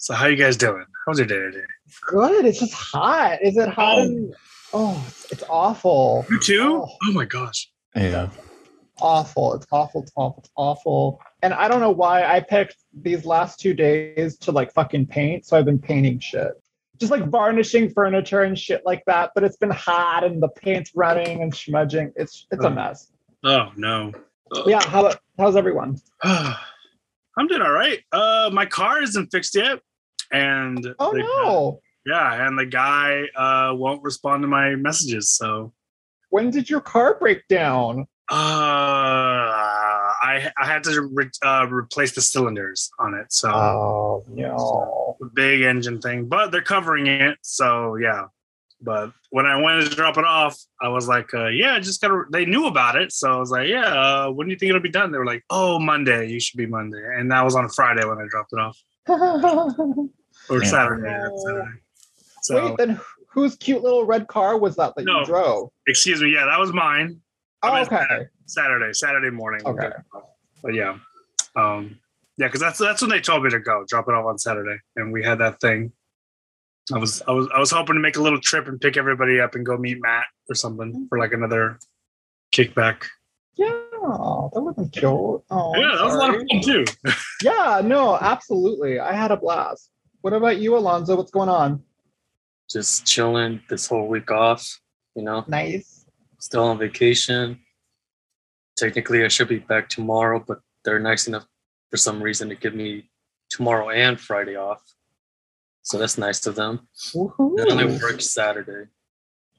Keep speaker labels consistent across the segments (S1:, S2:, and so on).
S1: So how you guys doing? How's your day today?
S2: Good. It's just hot. Is it hot?
S1: Oh.
S2: in- oh it's awful.
S1: You too?
S2: Oh.
S1: Oh my gosh.
S3: Yeah.
S2: Awful. It's awful. It's awful. It's awful. And I don't know why I picked these last two days to like fucking paint. So I've been painting shit. Just like varnishing furniture and shit like that. But it's been hot and the paint's running and smudging. It's it's a
S1: Oh.
S2: mess.
S1: Oh no.
S2: Yeah. How how's everyone?
S1: I'm doing all right. Uh my car isn't fixed yet. And
S2: Oh
S1: the-
S2: no.
S1: Yeah, and the guy uh won't respond to my messages. So
S2: When did your car break down?
S1: uh I I had to re- uh, replace the cylinders on it. So
S2: Oh no.
S1: a big engine thing, but they're covering it. So yeah. But when I went to drop it off, I was like, uh, "Yeah, I just gotta." They knew about it, so I was like, "Yeah, uh, when do you think it'll be done?" They were like, "Oh, Monday. You should be Monday." And that was on Friday when I dropped it off, or
S3: Yeah.
S1: Saturday. that's Saturday. So,
S2: Wait, then whose cute little red car was that that
S1: No.
S2: you drove?
S1: excuse me. Yeah, that was mine. I
S2: Oh, okay.
S1: Saturday, Saturday morning.
S2: Okay.
S1: dropped it off. But yeah, um, yeah, because that's that's when they told me to go drop it off on Saturday, and we had that thing. I was I was I was hoping to make a little trip and pick everybody up and go meet Matt or something for like another kickback.
S2: Yeah, that would be cute. Oh,
S1: yeah, that was a lot of fun too.
S2: Yeah, no, absolutely. I had a blast. What about you, Alonso? What's going on?
S4: just chilling this whole week off, you know,
S2: Nice.
S4: still on vacation. Technically, I should be back tomorrow, but they're nice enough for some reason to give me tomorrow and Friday off. So that's nice of them.
S2: Woohoo.
S4: I only work Saturday.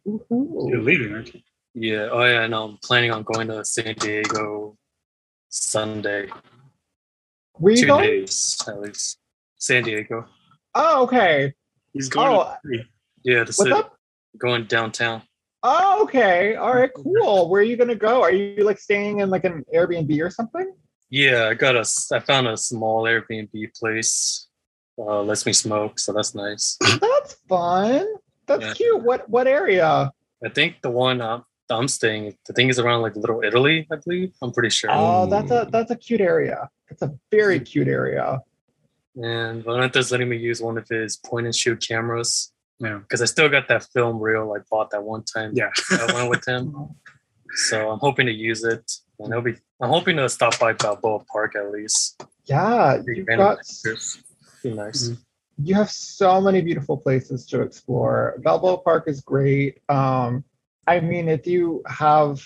S1: You're
S2: Woohoo.
S1: leaving, aren't you?
S4: Yeah. Oh, yeah. And I'm planning on going to San Diego Sunday.
S2: Where you
S4: Two
S2: going?
S4: days at least. San Diego.
S2: Oh, okay.
S1: He's going.
S2: Oh,
S1: to.
S4: Yeah, city.
S2: up?
S4: Going downtown.
S2: Oh, okay. All right, cool. Where are you gonna go? Are you like staying in like an Airbnb or something?
S4: Yeah, I got a. I found a small Airbnb place. Uh, lets me smoke, so that's nice.
S2: That's fun. That's
S4: Yeah.
S2: cute. What what area?
S4: I think the one I'm, I'm staying, the thing is around like Little Italy, I believe. I'm pretty sure.
S2: Oh, that's a that's a cute area. It's a very cute area.
S4: And Valente's letting me use one of his point and shoot cameras
S1: Yeah.
S4: because I still got that film reel I bought that one time.
S1: Yeah.
S4: I went with him, so I'm hoping to use it. And it'll be. I'm hoping to stop by Balboa Park at least.
S2: Yeah, you've got.
S4: Be nice.
S1: Mhm.
S2: you have so many beautiful places to explore. Balboa Park is great. Um, I mean, if you have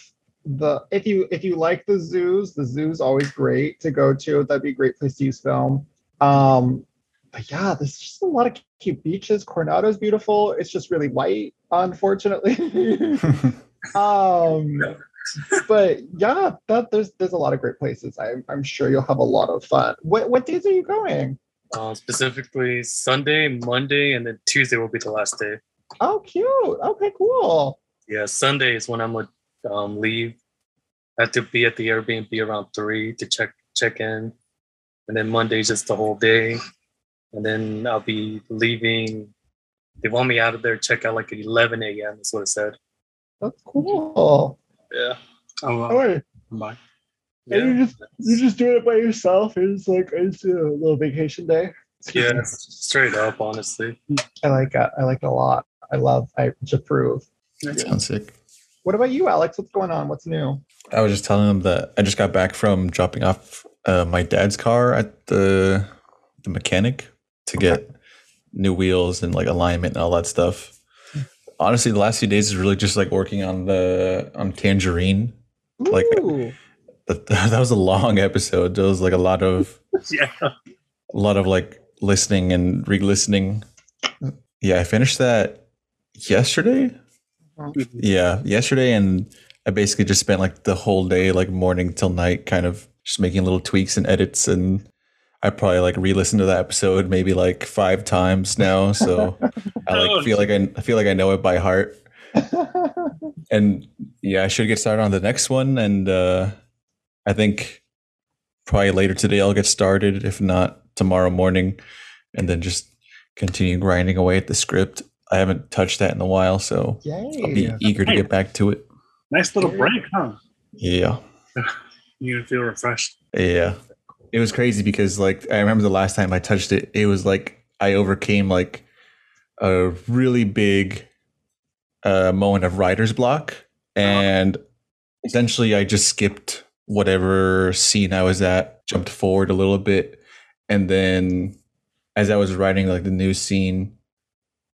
S2: the if you if you like the zoos, the zoo's always great to go to. That'd be a great place to use film. Um, but yeah, there's just a lot of cute beaches. Coronado's beautiful. It's just really white, unfortunately. um, but yeah, that there's there's a lot of great places. I'm I'm sure you'll have a lot of fun. What what days are you going?
S4: Uh, specifically Sunday, Monday, and then Tuesday will be the last day.
S2: Oh, cute. Okay, cool.
S4: Yeah, Sunday is when I'm gonna um, leave. I have to be at the Airbnb around three to check check in, and then Monday's just the whole day, and then I'll be leaving. They want me out of there. Check out like at 11 a.m. Is what it said.
S2: That's cool.
S4: Yeah,
S1: Oh, well,
S2: Oh, wait,
S1: I'm uh, bye.
S2: and
S4: yeah,
S2: you just you just doing it by yourself. It's like it's a little vacation day.
S4: yeah. Straight up, honestly.
S2: I like it. I like it a lot. I love. I just approve.
S3: Sounds sick.
S2: What about you, Alex? What's going on? What's new?
S3: I was just telling them that I just got back from dropping off uh, my dad's car at the the mechanic to get new wheels and like alignment and all that stuff. Honestly, the last few days is really just like working on the on Tangerine. Like- That, that was a long episode. There was like a lot of
S1: Yeah.
S3: a lot of like listening and re-listening. Yeah, I finished that yesterday. Yeah, yesterday, and I basically just spent like the whole day, like morning till night, kind of just making little tweaks and edits. And I probably like re-listened to that episode maybe like five times now. So I like feel like I, I feel like I know it by heart. And yeah, I should get started on the next one. And uh, I think probably later today I'll get started. If not tomorrow morning, and then just continue grinding away at the script. I haven't touched that in a while, so I'll be eager to get back to it.
S1: Nice little break, huh?
S3: Yeah.
S1: You feel refreshed.
S3: Yeah. It was crazy because like I remember the last time I touched it, it was like I overcame like a really big uh, moment of writer's block, and essentially I just skipped whatever scene I was at, jumped forward a little bit, and then as I was writing like the new scene,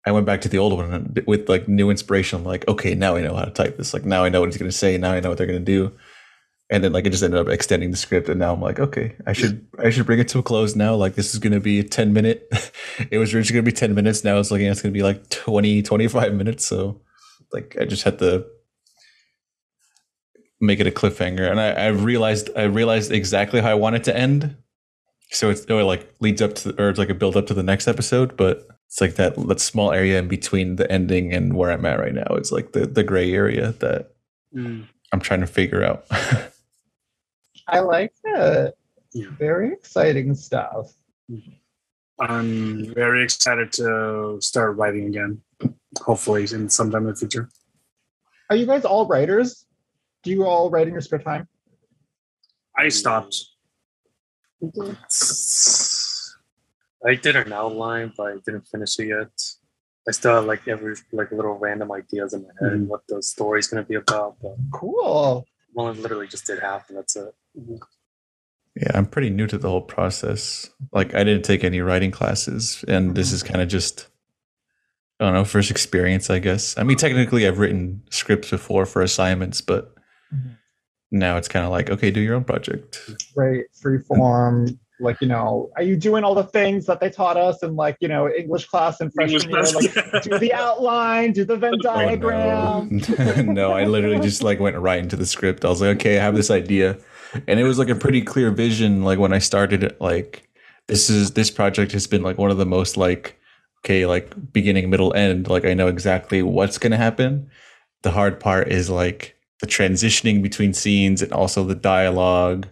S3: I went back to the old one with like new inspiration. I'm like, okay, now I know how to type this. Like now I know what he's gonna say. Now I know what they're gonna do. And then like it just ended up extending the script, and now I'm like, okay, I should I should bring it to a close now. Like this is gonna be a 10 minute. it was originally gonna be 10 minutes. Now it's looking it's gonna be like 20, 25 minutes. So like I just had to make it a cliffhanger. And I, I realized I realized exactly how I want it to end. So it's, it like leads up to or it's like a build up to the next episode, but it's like that that small area in between the ending and where I'm at right now. It's like the the gray area that
S1: Mm.
S3: I'm trying to figure out.
S2: I like it.
S1: Yeah.
S2: Very exciting stuff.
S1: I'm very excited to start writing again. Hopefully, in sometime in the future.
S2: Are you guys all writers? Do you all write in your spare time?
S1: I stopped.
S4: I did an outline, but I didn't finish it yet. I still have like every like little random ideas in my head
S1: Mhm.
S4: what the story's gonna be about, but
S2: Cool.
S4: well, I literally just did half, and that's it.
S3: Yeah, I'm pretty new to the whole process. Like I didn't take any writing classes, and this is kind of just I don't know first experience, I guess. I mean, technically, I've written scripts before for assignments, but
S2: Mhm.
S3: now it's kind of like okay, do your own project.
S2: Right. Free form. Like, you know, are you doing all the things that they taught us in like, you know, English class and freshman year?
S1: English
S2: Like
S1: class.
S2: do the outline, do the Venn
S3: Oh,
S2: diagram.
S3: no. no, I literally just like went right into the script. I was like, okay, I have this idea. And it was like a pretty clear vision. Like when I started like this is this project has been like one of the most like, okay, like beginning, middle, end. Like I know exactly what's gonna happen. The hard part is like the transitioning between scenes and also the dialogue.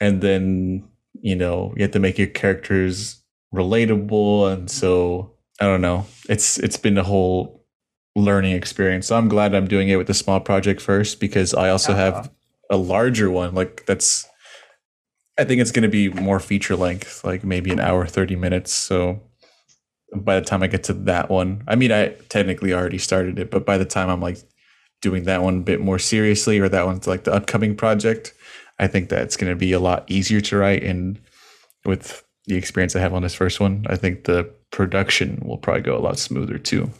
S3: And then, you know, you have to make your characters relatable. And so I don't know. It's it's been a whole learning experience. So I'm glad I'm doing it with the small project first because I also have uh-huh. A larger one. Like that's I think it's gonna be more feature length, like maybe an hour, 30 minutes. So by the time I get to that one, I mean I technically already started it, but by the time I'm like doing that one a bit more seriously or that one's like the upcoming project, I think that's gonna be a lot easier to write and with the experience I have on this first one, I think the production will probably go a lot smoother too.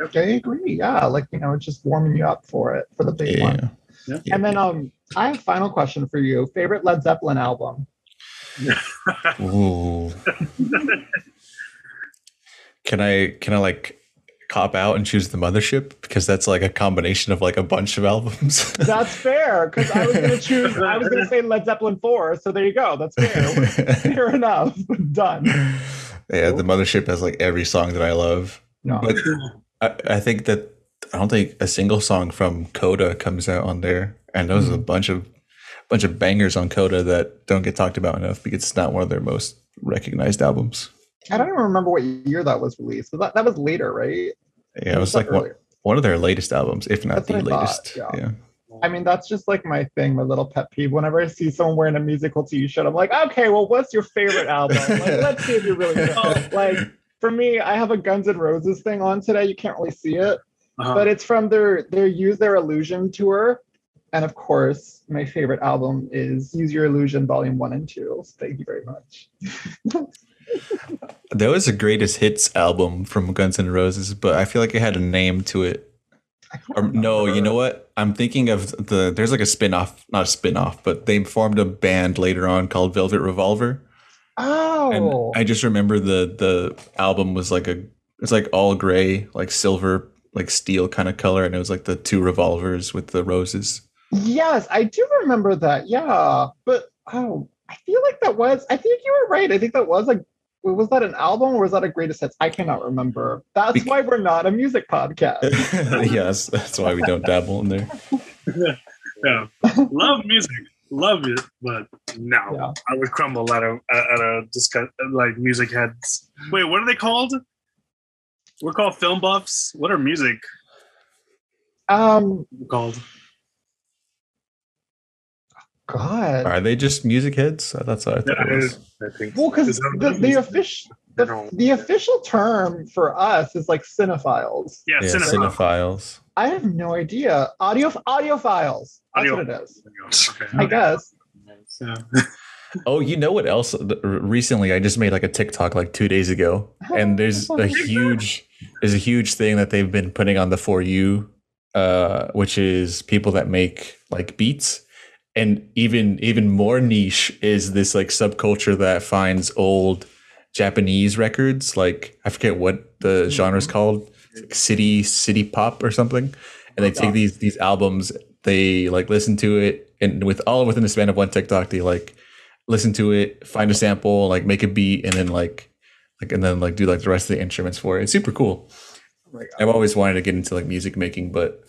S2: Okay, I agree. Yeah. Like, you know, it's just warming you up for it for the big one.
S3: Yeah.
S1: Yeah.
S2: And then um I have a final question for you. Favorite Led Zeppelin album?
S3: Ooh. can I can I like cop out and choose the mothership because that's like a combination of like a bunch of albums.
S2: That's fair, because I was gonna choose I was gonna say Led Zeppelin 4, so there you go. That's fair. fair enough. Done.
S3: yeah, the mothership has like every song that I love.
S2: No.
S3: But I, I think that I don't think a single song from Coda comes out on there, and those are a hmm. bunch of bunch of bangers on Coda that don't get talked about enough because it's not one of their most recognized albums.
S2: I don't even remember what year that was released. But that, that was later, right?
S3: Yeah, it was like one, one of their latest albums, if not
S2: That's
S3: the
S2: what I thought,
S3: latest.
S2: yeah.
S3: yeah.
S2: I mean, that's just like my thing, my little pet peeve. Whenever I see someone wearing a musical t-shirt, I'm like, okay, well, what's your favorite album? Like, let's see if you're really good. Like, for me, I have a Guns N' Roses thing on today. You can't really see it,
S1: Uh-huh.
S2: but it's from their their Use Their Illusion tour. And of course, my favorite album is Use Your Illusion Volume 1 and 2. So thank you very much.
S3: That was the greatest hits album from Guns N' Roses, but I feel like it had a name to it. Or no, you know what? I'm thinking of the there's like a spin-off, not a spin-off, but they formed a band later on called Velvet Revolver.
S2: Oh,
S3: And I just remember the the album was like a it's like all gray, like silver, like steel kind of color, and it was like the two revolvers with the roses.
S2: Yes, I do remember that. Yeah, but oh, I feel like that was. I think you were right. I think that was like. Was that an album or was that a greatest hits? I cannot remember. That's
S3: Bec-
S2: why we're not a music podcast.
S3: yes, that's why we don't dabble in there.
S1: yeah. Love music, love it, but no,
S2: Yeah.
S1: I would crumble at a at a discuss like music heads. Wait, what are they called? We're called film buffs. What are music
S2: Um,
S1: called?
S2: God.
S3: Are they just music heads? That's what I thought it was.
S4: I think.
S2: Well, because the, the official the, the official term for us is like cinephiles.
S1: Yeah,
S3: Yeah,
S1: cinephile.
S3: cinephiles.
S2: I have no idea. Audio audiophiles. That's
S1: Audio-
S2: what it is.
S1: Okay.
S2: I guess.
S1: Yeah.
S3: Oh, you know what else? Recently, I just made like a TikTok like two days ago, and there's a huge, there's a huge thing that they've been putting on the for you, uh, which is people that make like beats, and even even more niche is this like subculture that finds old Japanese records, like I forget what the genre is called, like city city pop or something, and they take these these albums, they like listen to it, and with all within the span of one TikTok, they like listen to it, find a sample, like make a beat, and then like like and then like do like the rest of the instruments for it. It's super cool.
S2: Oh.
S3: I've always wanted to get into like music making, but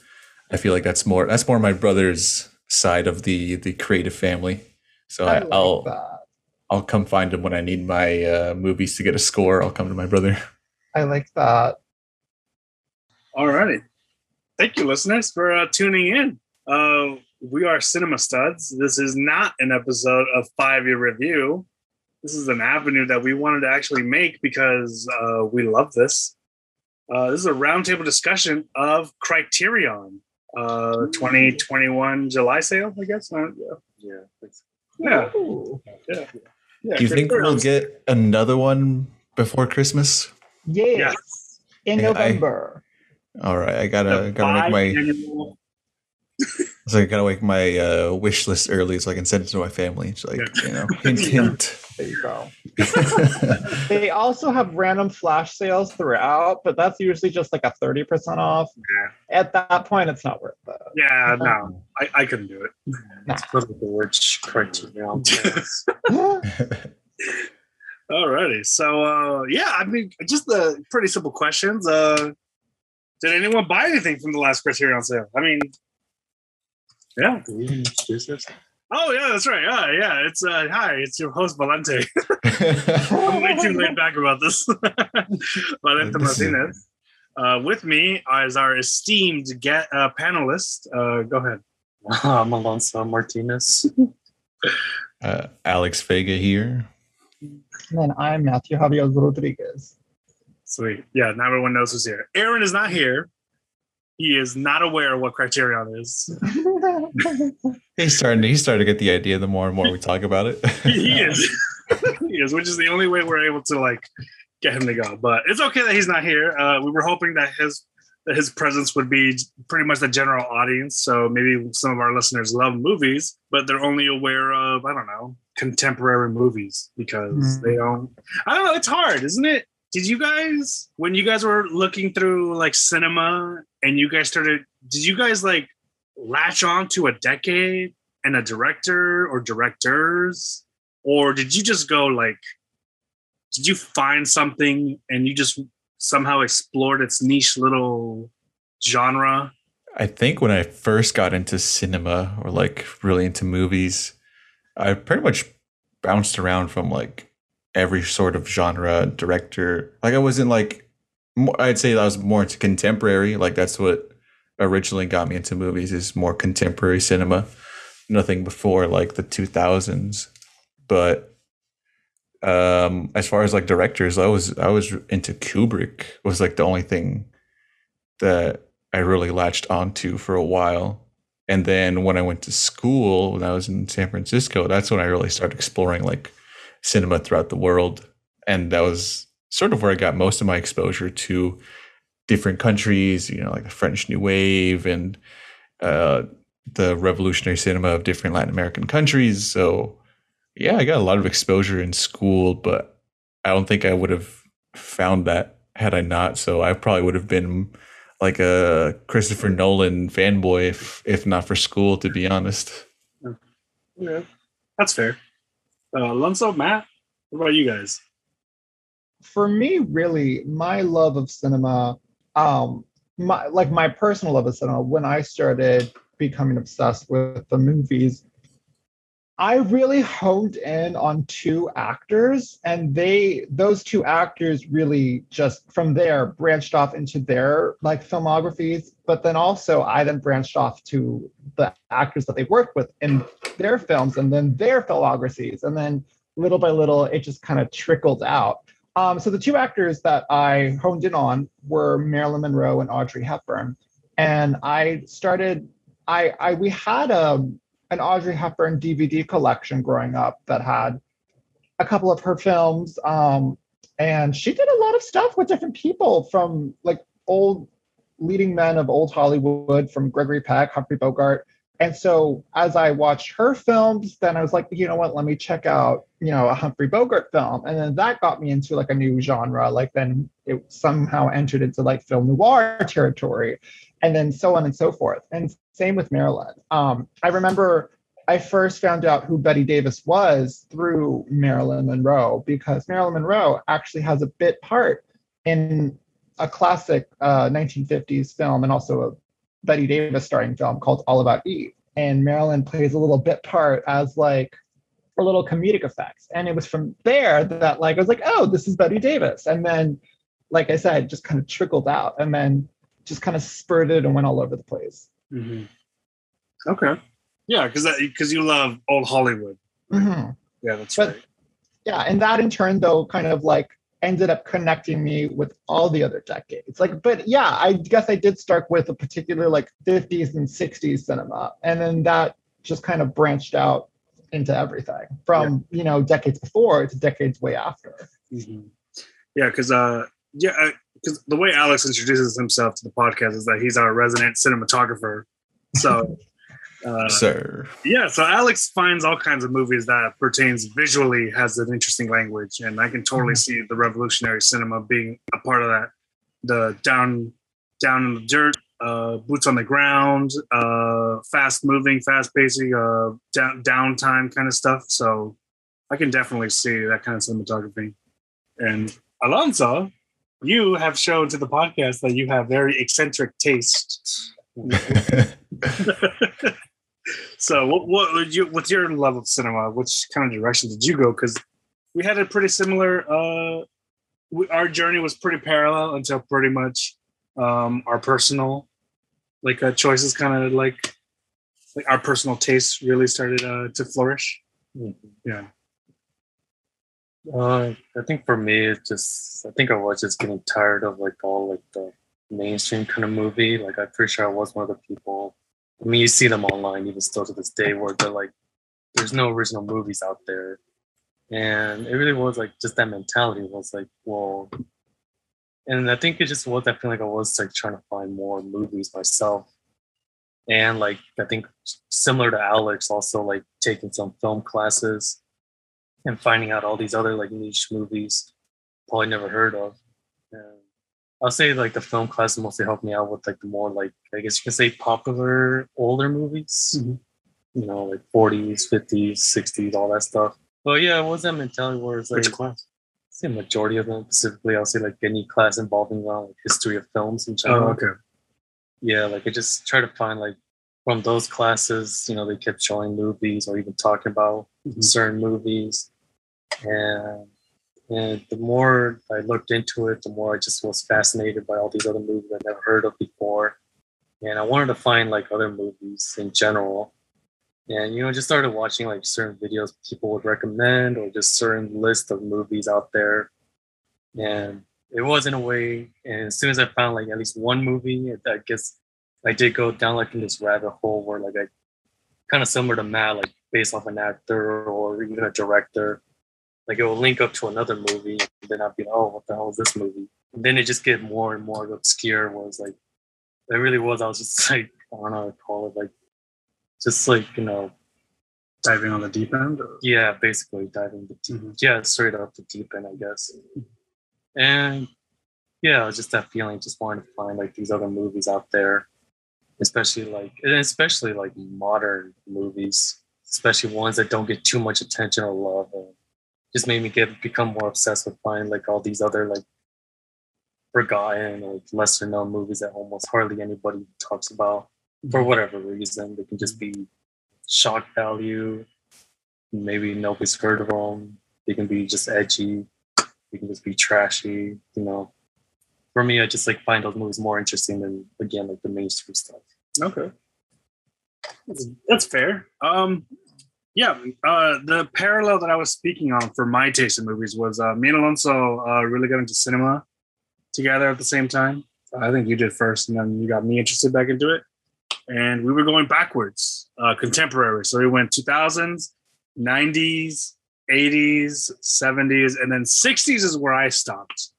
S3: I feel like that's more that's more my brother's side of the the creative family. So I,
S2: like
S3: I'll
S2: that.
S3: I'll come find him when I need my uh, movies to get a score. I'll come to my brother.
S2: I like that.
S1: All righty. Thank you, listeners, for uh, tuning in. Uh, we are Cinema Studs. This is not an episode of Five Year Review. This is an avenue that we wanted to actually make because uh, we love this. Uh, this is a roundtable discussion of Criterion, uh, 2021 July sale, I guess. Uh, yeah.
S4: Yeah.
S1: Yeah. Yeah.
S3: Do you think we'll get another one before Christmas?
S2: Yes.
S1: Yes.
S2: In
S3: Yeah, I-
S2: November.
S3: All right, I gotta
S1: the
S3: gotta make my
S1: biannual-
S3: so I gotta make my uh, wish list early so I can send it to my family. It's like you know, hint hint.
S2: There you go. They also have random flash sales throughout, but that's usually just like a 30% off.
S1: Yeah.
S2: At that point, it's not worth it.
S1: Yeah, no, I, I couldn't do it.
S4: It's probably the word criterion.
S1: Alrighty. So uh yeah, I mean just the pretty simple questions. Uh did anyone buy anything from the last Criterion sale? I mean Yeah. Oh yeah, that's right. Yeah, yeah. It's uh hi, it's your host Valente. I'm way too laid back about this. Valente Martinez. Uh, with me is our esteemed get uh, panelist. Uh, go ahead.
S4: I'm Alonso Martinez.
S3: uh, Alex Vega here.
S2: And then I'm Matthew Javier Rodriguez.
S1: Sweet. Yeah, now everyone knows who's here. Aaron is not here. He is not aware of what Criterion is.
S3: He's starting. He's starting to get the idea. The more and more we talk about it,
S1: he is. he is, which is the only way we're able to like get him to go. But it's okay that he's not here. Uh, we were hoping that his that his presence would be pretty much the general audience. So maybe some of our listeners love movies, but they're only aware of I don't know contemporary movies because
S2: Mm.
S1: they don't. I don't know. It's hard, isn't it? Did you guys when you guys were looking through like cinema and you guys started? Did you guys like latch on to a decade and a director or directors? or did you just go like did you find something and you just somehow explored its niche little genre
S3: I think when I first got into cinema or like really into movies, I pretty much bounced around from like every sort of genre director. Like I wasn't like I'd say I was more into contemporary. Like that's what originally got me into movies is more contemporary cinema. Nothing before like the 2000s. But um as far as like directors, I was I was into Kubrick was like the only thing that I really latched onto for a while. And then when I went to school, when I was in San Francisco, that's when I really started exploring like cinema throughout the world. And that was sort of where I got most of my exposure to different countries, you know, like the French New Wave and uh, the revolutionary cinema of different Latin American countries. So, yeah, I got a lot of exposure in school, but I don't think I would have found that had I not. So, I probably would have been like a Christopher Nolan fanboy if if not for school, to be honest.
S1: yeah that's fair uh alonso matt what about you guys
S2: For me, really, my love of cinema, um, my like my personal love of cinema, when I started becoming obsessed with the movies, I really honed in on two actors, and they those two actors really just from there branched off into their like filmographies. But then also I then branched off to the actors that they worked with in their films and then their filmographies. And then little by little it just kind of trickled out. Um, so the two actors that I honed in on were Marilyn Monroe and Audrey Hepburn, and I started. I, I we had a an Audrey Hepburn DVD collection growing up that had a couple of her films, um, and she did a lot of stuff with different people from like old leading men of old Hollywood, from Gregory Peck, Humphrey Bogart, and so as I watched her films, then I was like, you know what, let me check out, you know, a Humphrey Bogart film. And then that got me into like a new genre. Like then it somehow entered into like film noir territory and then so on and so forth. And same with Marilyn. Um, I remember I first found out who Bette Davis was through Marilyn Monroe because Marilyn Monroe actually has a bit part in a classic uh, 1950s film and also a Bette Davis starring film called All About Eve. And Marilyn plays a little bit part as like a little comedic effects. And it was from there that like I was like, oh, this is Bette Davis. And then, like I said, just kind of trickled out and then just kind of spurted and went all over the place.
S1: Mm-hmm. Okay. Yeah, because because you love old Hollywood.
S2: Mm-hmm.
S1: Yeah, that's
S2: But-
S1: right.
S2: Yeah. And that in turn, though, kind of like ended up connecting me with all the other decades. Like, but yeah, I guess I did start with a particular like 50s and 60s cinema. And then that just kind of branched out into everything from, you know, decades before to decades way after.
S1: Mhm. Yeah, because uh, yeah, because the way Alex introduces himself to the podcast is that he's our resident cinematographer. So, uh,
S3: Sir.
S1: yeah, so Alex finds all kinds of movies that pertains visually has an interesting language, and I can totally see the revolutionary cinema being a part of that. The down, down in the dirt, uh, boots on the ground, uh, fast moving, fast pacing, uh, down downtime kind of stuff. So, I can definitely see that kind of cinematography. And Alonso, you have shown to the podcast that you have very eccentric taste. so, what, what would you, what's your love of cinema? Which kind of direction did you go? Because we had a pretty similar. Uh, we, our journey was pretty parallel until pretty much um, our personal, like uh, choices, kind of like like our personal tastes really started uh, to flourish. Yeah.
S4: Uh, I think for me, it just I think I was just getting tired of like all like the mainstream kind of movie. Like I'm pretty sure I was one of the people. I mean, you see them online even still to this day, where they're like, "There's no original movies out there," and it really was like just that mentality was like, well, and I think it just was. I feel like I was like trying to find more movies myself, and like I think similar to Alex, also like taking some film classes and finding out all these other like niche movies probably never heard of. And I'll say like the film class mostly helped me out with like the more like I guess you can say popular older movies.
S1: Mhm.
S4: You know, like 40s, 50s, 60s, all that stuff. But yeah, it was that mentality where it's like
S1: Which class?
S4: I say majority of them specifically. I'll say like any class involving uh, like history of films in general
S1: Oh, okay.
S4: yeah, like I just try to find like from those classes, you know, they kept showing movies or even talking about
S1: Mhm.
S4: certain movies. And and the more I looked into it, the more I just was fascinated by all these other movies I'd never heard of before. And I wanted to find like other movies in general. And you know, just started watching like certain videos people would recommend or just certain list of movies out there. And it was in a way, and as soon as I found like at least one movie, I guess I did go down like in this rabbit hole where like I kind of similar to Matt, like based off an actor or even a director. Like it will link up to another movie, and then I'd be like, oh, what the hell is this movie? And then it just get more and more obscure. Was like, it really was. I was just like, I don't know how to call it, like, just like you know,
S1: Diving on the deep end. Or?
S4: yeah, basically diving the deep,
S1: Mhm.
S4: yeah, straight up the deep end, I guess. And yeah, it was just that feeling, just wanting to find like these other movies out there, especially like, and especially like modern movies, especially ones that don't get too much attention or love. And just made me get become more obsessed with finding like all these other like forgotten or lesser known movies that almost hardly anybody talks about for whatever reason. They can just be shock value. Maybe nobody's heard of them. They can be just edgy. They can just be trashy. You know, for me, I just like find those movies more interesting than again like the mainstream stuff.
S1: Okay. That's, that's fair. Um, Yeah, uh, the parallel that I was speaking on for my taste in movies was uh, me and Alonso uh, really got into cinema together at the same time. I think you did first, and then you got me interested back into it. And we were going backwards, uh, contemporary. So we went 2000s, 90s, 80s, 70s, and then 60s is where I stopped.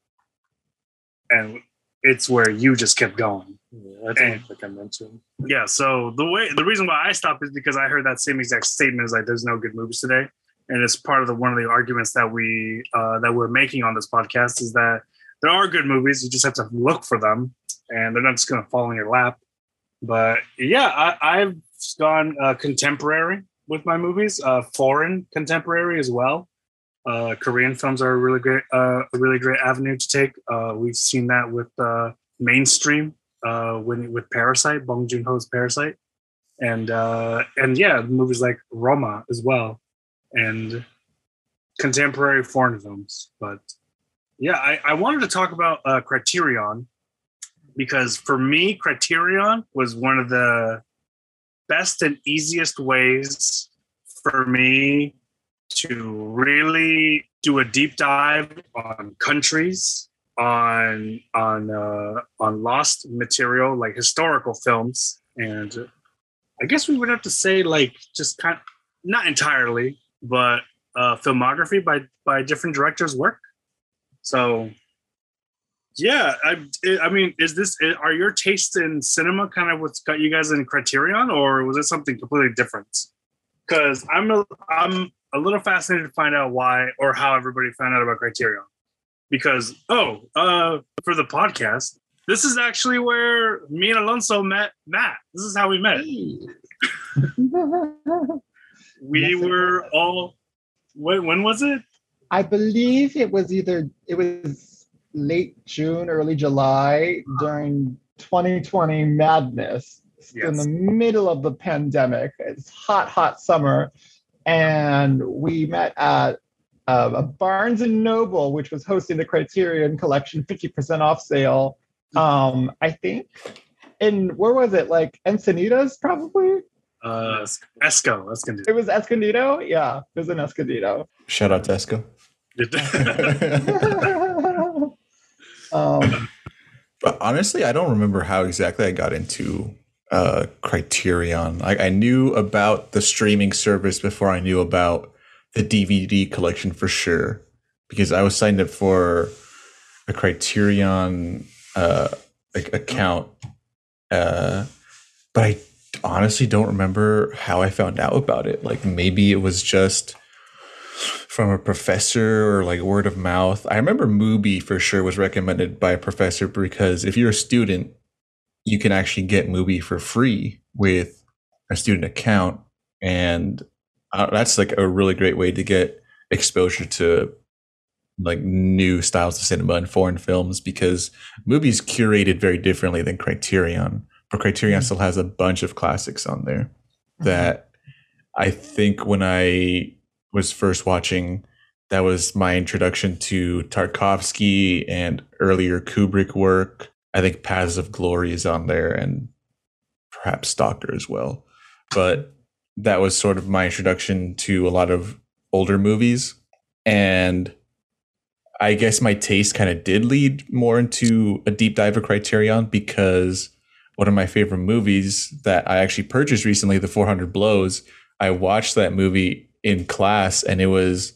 S1: And it's where you just kept going.
S4: Yeah, I think like I mentioned.
S1: Yeah. So the way the reason why I stopped is because I heard that same exact statement is like there's no good movies today, and it's part of the one of the arguments that we uh, that we're making on this podcast is that there are good movies. You just have to look for them, and they're not just going to fall in your lap. But yeah, I, I've gone uh, contemporary with my movies, uh, foreign contemporary as well. Uh, Korean films are a really great, uh, a really great avenue to take. Uh, we've seen that with uh, mainstream uh, when with Parasite, Bong Joon Ho's Parasite, and uh, and yeah, movies like Roma as well, and contemporary foreign films. But yeah, I, I wanted to talk about uh, Criterion because for me, Criterion was one of the best and easiest ways for me to really do a deep dive on countries on on uh, on lost material like historical films. And i guess we would have to say like just kind of, not entirely but uh, filmography by by different directors work. So yeah i i mean is this are your tastes in cinema kind of what's got you guys in criterion or was it something completely different? Because i'm a, i'm a little fascinated to find out why or how everybody found out about criterion because oh uh for the podcast this is actually where me and alonso met matt. This is how we met. We
S2: Yes,
S1: were all when, when was it?
S2: I believe it was either it was late June, early July during 2020 madness. In the middle of the pandemic. It's hot, hot summer, and we met at uh, a Barnes and Noble, which was hosting the Criterion Collection 50% off sale. Um, I think And where was it? Like Encinitas, probably.
S1: uh esco that's gonna
S2: It was Escondido. Yeah, it was in Escondido.
S3: Shout out to Esco.
S2: um,
S3: But honestly, I don't remember how exactly I got into uh, Criterion. I, I knew about the streaming service before I knew about the DVD collection for sure, because I was signed up for a Criterion uh, like account. Uh, but I honestly don't remember how I found out about it. Like maybe it was just from a professor or like word of mouth. I remember Mubi for sure was recommended by a professor because if you're a student, you can actually get Mubi for free with a student account, and uh, that's like a really great way to get exposure to like new styles of cinema and foreign films because Mubi's curated very differently than Criterion. But Criterion
S2: Mhm.
S3: still has a bunch of classics on there that I think when I was first watching, that was my introduction to Tarkovsky and earlier Kubrick work. I think Paths of Glory is on there and perhaps Stalker as well. But that was sort of my introduction to a lot of older movies. And I guess my taste kind of did lead more into a deep dive of Criterion because one of my favorite movies that I actually purchased recently, The 400 Blows, I watched that movie in class and it was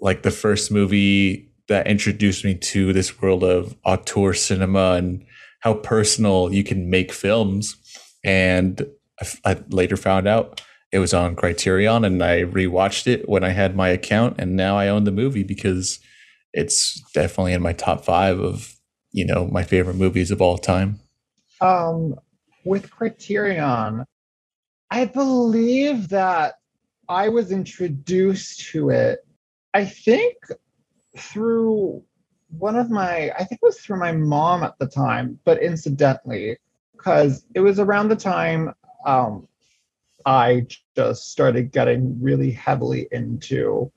S3: like the first movie that introduced me to this world of auteur cinema and how personal you can make films. And I, I later found out it was on Criterion and I rewatched it when I had my account and now I own the movie because it's definitely in my top five of, you know, my favorite movies of all time.
S2: um, with Criterion, I believe that I was introduced to it, I think through one of my, I think it was through my mom at the time, but incidentally, because it was around the time um, I just started getting really heavily into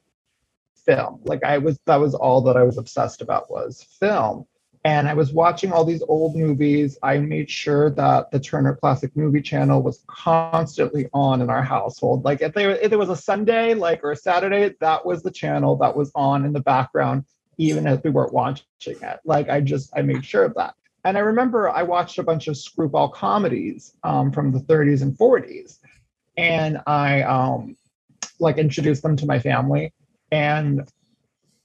S2: film. Like I was, that was all that I was obsessed about was film. and I was watching all these old movies. I made sure that the Turner Classic Movie Channel was constantly on in our household. Like if there if there was a Sunday, like or a Saturday, that was the channel that was on in the background, even if we weren't watching it. Like I just I made sure of that. And I remember I watched a bunch of screwball comedies um, from the 30s and 40s, and I um, like introduced them to my family. And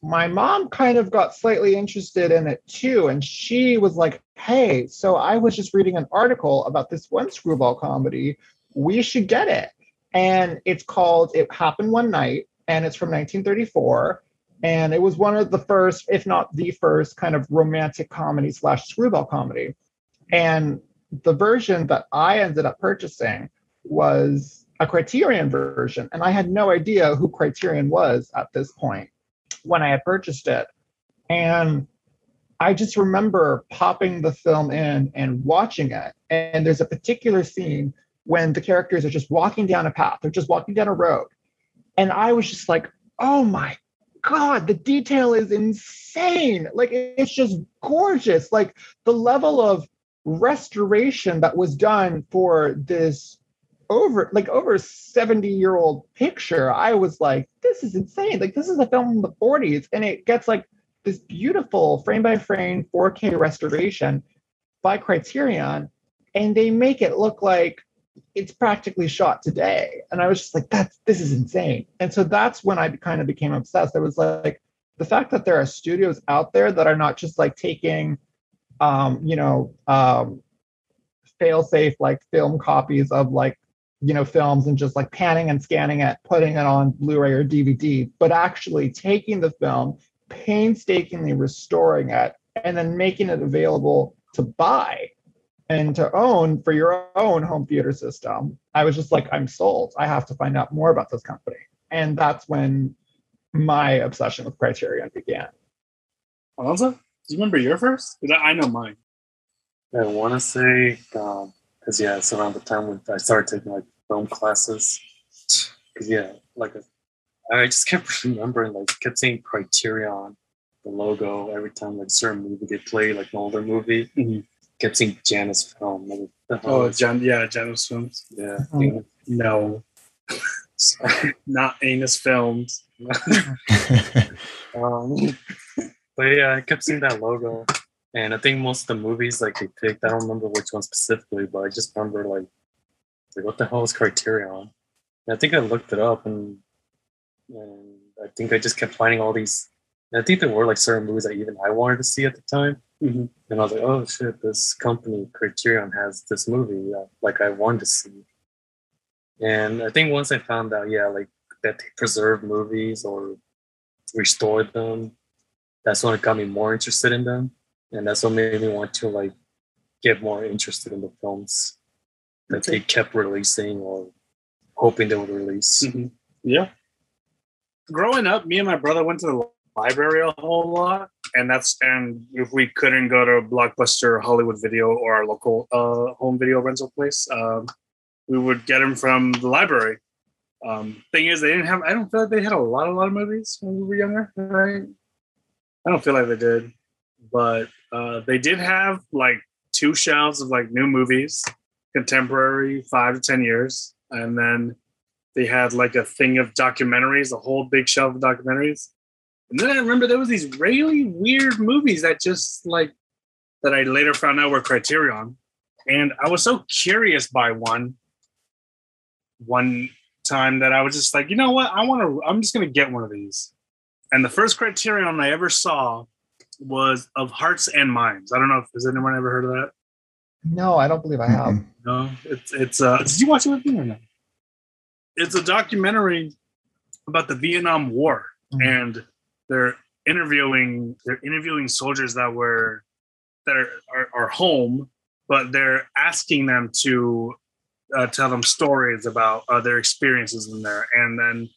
S2: my mom kind of got slightly interested in it too. And she was like, hey, so I was just reading an article about this one screwball comedy. We should get it. And it's called It Happened One Night, and it's from 1934. And it was one of the first, if not the first, kind of romantic comedy slash screwball comedy. And the version that I ended up purchasing was a Criterion version. And I had no idea who Criterion was at this point when I had purchased it. And I just remember popping the film in and watching it. And there's a particular scene when the characters are just walking down a path, they're just walking down a road. And I was just like, oh my God, the detail is insane. Like, it's just gorgeous. Like, the level of restoration that was done for this over like over 70 year old picture i was like this is insane. Like this is a film from the 40s and it gets like this beautiful frame by frame 4k restoration by criterion and they make it look like it's practically shot today. And i was just like that's this is insane. And so that's when i kind of became obsessed. I was like the fact that there are studios out there that are not just like taking um you know um fail safe like film copies of like you know films and just like panning and scanning it putting it on blu-ray or dvd but actually taking the film painstakingly restoring it and then making it available to buy and to own for your own home theater system i was just like i'm sold. I have to find out more about this company. And that's when my obsession with criterion began.
S1: Alonso do you remember your first? I know mine.
S4: I want to say um because yeah, it's around the time when I started taking like film classes. Yeah, like I just kept remembering, like kept seeing Criterion, the logo every time like certain movie they play, like an older movie.
S1: Mm-hmm.
S4: Kept seeing Janus film. Like,
S1: oh, Jan, yeah, Janus films.
S4: Yeah.
S2: Oh.
S1: No, not anus films.
S4: um, but yeah, I kept seeing that logo. And I think most of the movies like they picked, I don't remember which one specifically, but I just remember like, like what the hell is Criterion? And I think I looked it up and and I think I just kept finding all these. I think there were like certain movies that even I wanted to see at the time.
S1: Mm-hmm.
S4: And I was like, oh shit, this company Criterion has this movie that, like I wanted to see. And I think once I found out, yeah, like that they preserve movies or restored them, that's when it got me more interested in them and that's what made me want to like get more interested in the films that they kept releasing or hoping they would release.
S1: Mm-hmm. Yeah. Growing up, me and my brother went to the library a whole lot, and that's and if we couldn't go to Blockbuster, Hollywood Video, or our local uh, home video rental place, um, we would get them from the library. Um, thing is, they didn't have. I don't feel like they had a lot, a lot of movies when we were younger, right? I don't feel like they did but uh, they did have like two shelves of like new movies, contemporary, five to ten years, and then they had like a thing of documentaries, a whole big shelf of documentaries. And then I remember there was these really weird movies that just like that I later found out were Criterion, and I was so curious by one one time that I was just like, you know what, I want to. I'm just gonna get one of these. And the first Criterion I ever saw was of Hearts and Minds. I don't know if has anyone ever heard of that.
S2: No, I don't believe I have.
S1: No, it's it's. uh Did you watch it with me or not? It's a documentary about the Vietnam War, mm-hmm. and they're interviewing they're interviewing soldiers that were that are, are, are home, but they're asking them to uh, tell them stories about uh, their experiences in there, and then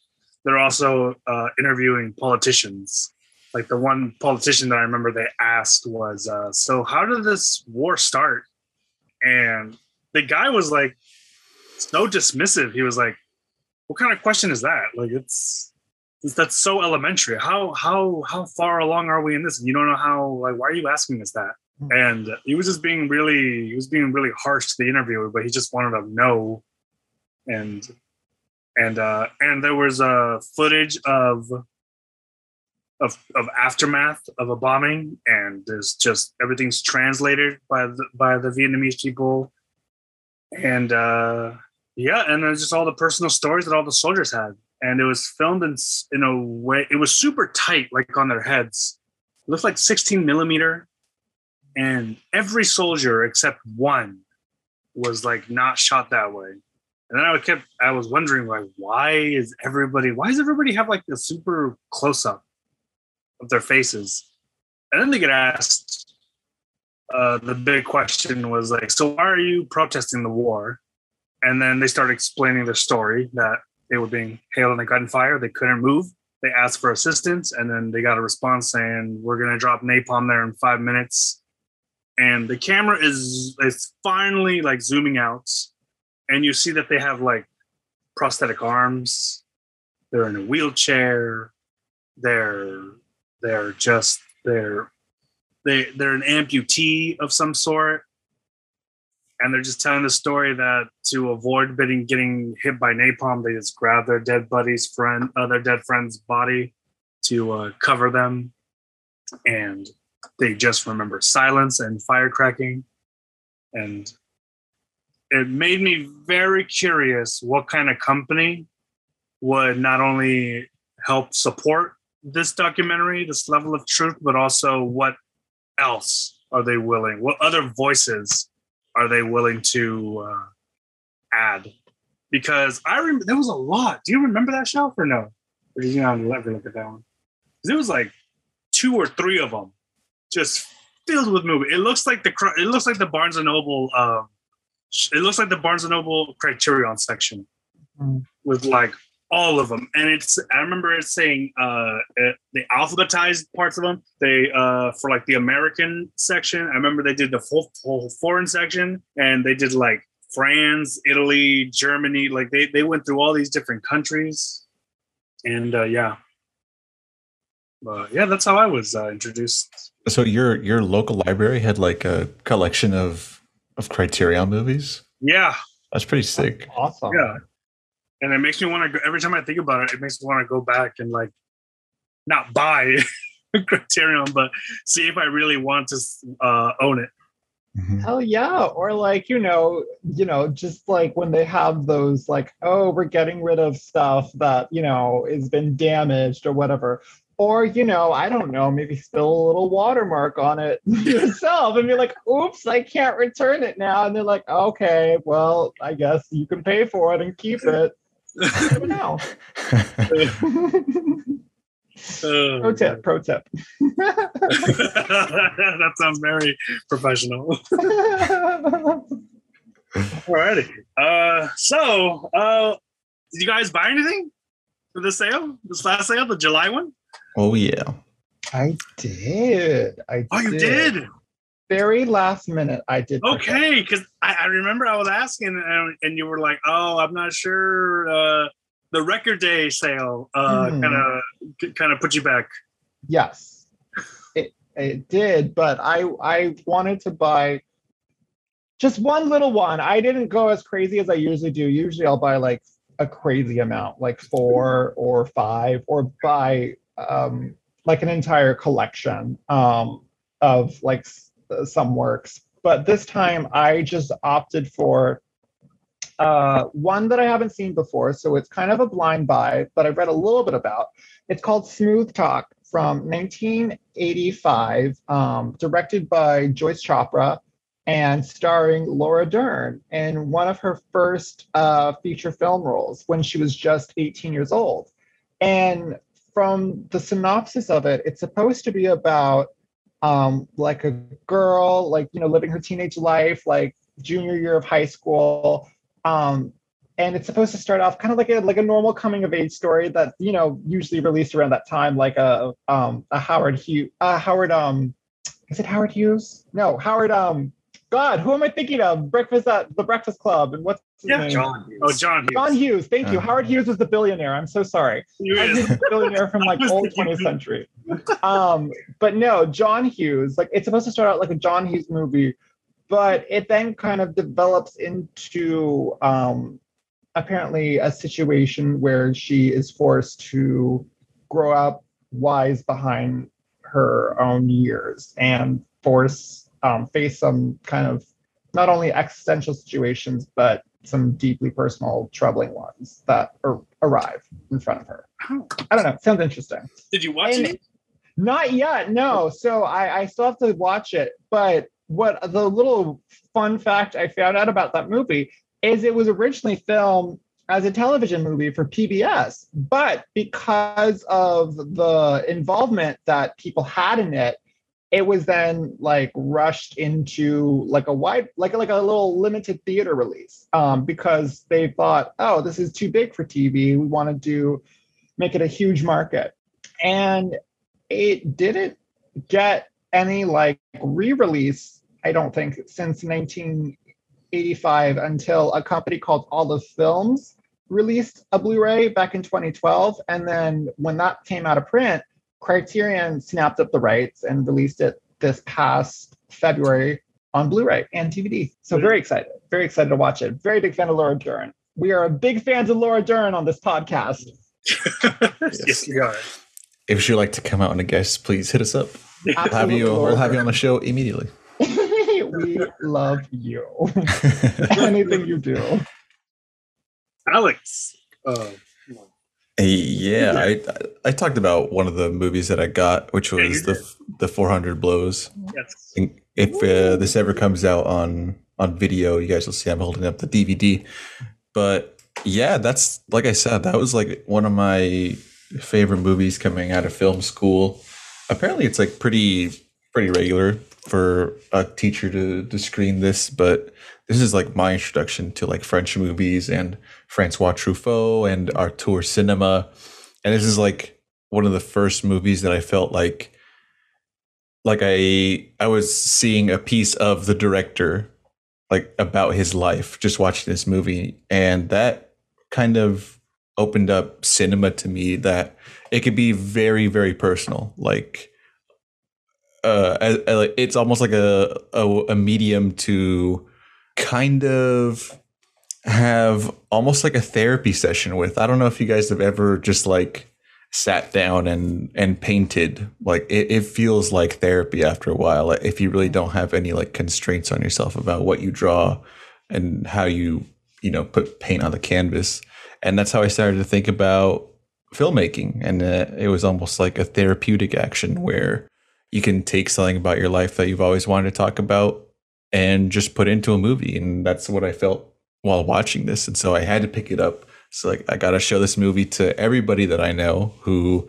S1: they're also uh, interviewing politicians like the one politician that I remember they asked was, uh, "So how did this war start?" And the guy was like, so dismissive. He was like, "What kind of question is that? Like, it's that's so elementary. How how how far along are we in this? And you don't know how. Like, why are you asking us that? And he was just being really he was being really harsh to the interviewer, but he just wanted to know. And and uh and there was uh footage of of of aftermath of a bombing and there's just everything's translated by the by the Vietnamese people. And uh yeah and there's just all the personal stories that all the soldiers had. And it was filmed in in a way it was super tight like on their heads. It looked like 16 millimeter. And every soldier except one was like not shot that way. And then I kept I was wondering like why is everybody why does everybody have like the super close up of their faces. And then they get asked uh, the big question was like, so why are you protesting the war? And then they start explaining their story that they were being hailed in a they couldn't move. They asked for assistance, and then they got a response saying, "We're gonna drop napalm there in five minutes." And the camera is is finally like zooming out, and you see that they have like prosthetic arms. They're in a wheelchair. They're they're just they're they they're an amputee of some sort. And they're just telling the story that to avoid getting getting hit by napalm they just grab their dead buddy's friend uh, their dead friend's body to uh, cover them. And they just remember silence and fire cracking and it made me very curious what kind of company would not only help support this documentary, this level of truth, but also what else are they willing? What other voices are they willing to uh, add? Because I remember there was a lot. Do you remember that show or no? Or did you not ever look at that one? There was like two or three of them, just filled with movie. It looks like the cr- it looks like the Barnes and Noble. Um, it looks like the Barnes and Noble Criterion section
S2: Mm.
S1: with like all of them and it's i remember it saying uh it, the alphabetized parts of them they uh for like the american section i remember they did the full, full foreign section and they did like france italy germany like they they went through all these different countries. And uh yeah. But yeah that's how i was uh, introduced.
S3: So your your local library had like a collection of of Criterion movies.
S1: yeah.
S3: That's pretty sick.
S2: Awesome.
S1: yeah and it makes me want to go every time i think about it it makes me want to go back and like not buy criterion but see if i really want to uh, own it
S3: Mhm.
S2: Hell yeah. Or like, you know, you know, just like when they have those like, oh, we're getting rid of stuff that, you know, has been damaged or whatever. Or, you know, I don't know, maybe spill a little watermark on it yourself and be like, oops, I can't return it now. And they're like, okay, well, I guess you can pay for it and keep it. You know.
S1: Oh,
S2: pro tip, pro tip.
S1: that sounds very professional alrighty uh so uh did you guys buy anything for the sale this last sale the july one?
S3: oh yeah.
S2: I did. I
S1: Oh, you did
S2: Very last minute, I did.
S1: okay because I, I remember i was asking and, and you were like oh i'm not sure uh the record day sale uh kind of kind of put you back
S2: Yes, it it did, but I I wanted to buy just one little one. I didn't go as crazy as I usually do. Usually, I'll buy like a crazy amount, like four or five, or buy um like an entire collection um of like some works. But this time, I just opted for uh, one that I haven't seen before, so it's kind of a blind buy, but I've read a little bit about. It's called Smooth Talk from 1985, um, directed by Joyce Chopra and starring Laura Dern in one of her first uh, feature film roles when she was just 18 years old. And from the synopsis of it, it's supposed to be about um, like a girl, like, you know, living her teenage life, like junior year of high school. Um, and it's supposed to start off kind of like a like a normal coming of age story that you know usually released around that time, like a um a Howard Hughes, uh, Howard um, is it Howard Hughes? No, Howard um, God, who am I thinking of? Breakfast at the Breakfast Club, and what's his
S1: Yeah,
S2: name?
S4: John. Hughes.
S1: Oh, John. Hughes.
S2: John Hughes. Thank you.
S3: Uh.
S2: Howard Hughes was the billionaire. I'm so sorry.
S1: He is.
S2: was a billionaire from like old 20th century. Um, but no, John Hughes, like it's supposed to start out like a John Hughes movie, but it then kind of develops into um, apparently a situation where she is forced to grow up wise behind her own years and force um, face some kind of not only existential situations but some deeply personal troubling ones that ar- arrive in front of her i don't know sounds interesting
S1: Did you watch
S2: And-
S1: it?
S2: not yet, no. So I, I still have to watch it. But what the little fun fact I found out about that movie is it was originally filmed as a television movie for PBS, but because of the involvement that people had in it, it was then like rushed into like a wide like like a little limited theater release um, because they thought oh this is too big for tv we want to do make it a huge market. And it didn't get any like re-release i don't think since 1985 until a company called all olive films released a blu-ray back in 2012 and then when that came out of print criterion snapped up the rights and released it this past february on blu-ray and dvd so very excited very excited to watch it very big fan of laura dern we are big fans of laura dern on this podcast
S1: yes, you are.
S3: If you'd like to come out on a guest, please hit us up. We'll have you. We'll have you on the show immediately.
S2: we love you. Anything you do.
S1: Alex. Uh,
S3: yeah, I I talked about one of the movies that I got, which
S1: Yeah,
S3: was the the 400 blows.
S1: yes.
S3: And If uh, this ever comes out on on video, you guys will see I'm holding up the DVD. But yeah, that's like I said, that was like one of my favorite movies coming out of film school. Apparently, it's like pretty pretty regular for a teacher to to screen this, but this is like my introduction to like French movies and Francois Truffaut and Auteur Cinema, and this is like one of the first movies that I felt like like I I was seeing a piece of the director like about his life just watching this movie. And that kind of opened up cinema to me that it could be very very personal. Like uh it's almost like a, a a medium to kind of have almost like a therapy session with. I don't know if you guys have ever just like sat down and and painted. Like it, it feels like therapy after a while like, if you really don't have any like constraints on yourself about what you draw and how you you know put paint on the canvas. And that's how i started to think about filmmaking. And uh, it was almost like a therapeutic action where you can take something about your life that you've always wanted to talk about and just put into a movie and that's what i felt while watching this and so i had to pick it up. So like I got to show this movie to everybody that I know who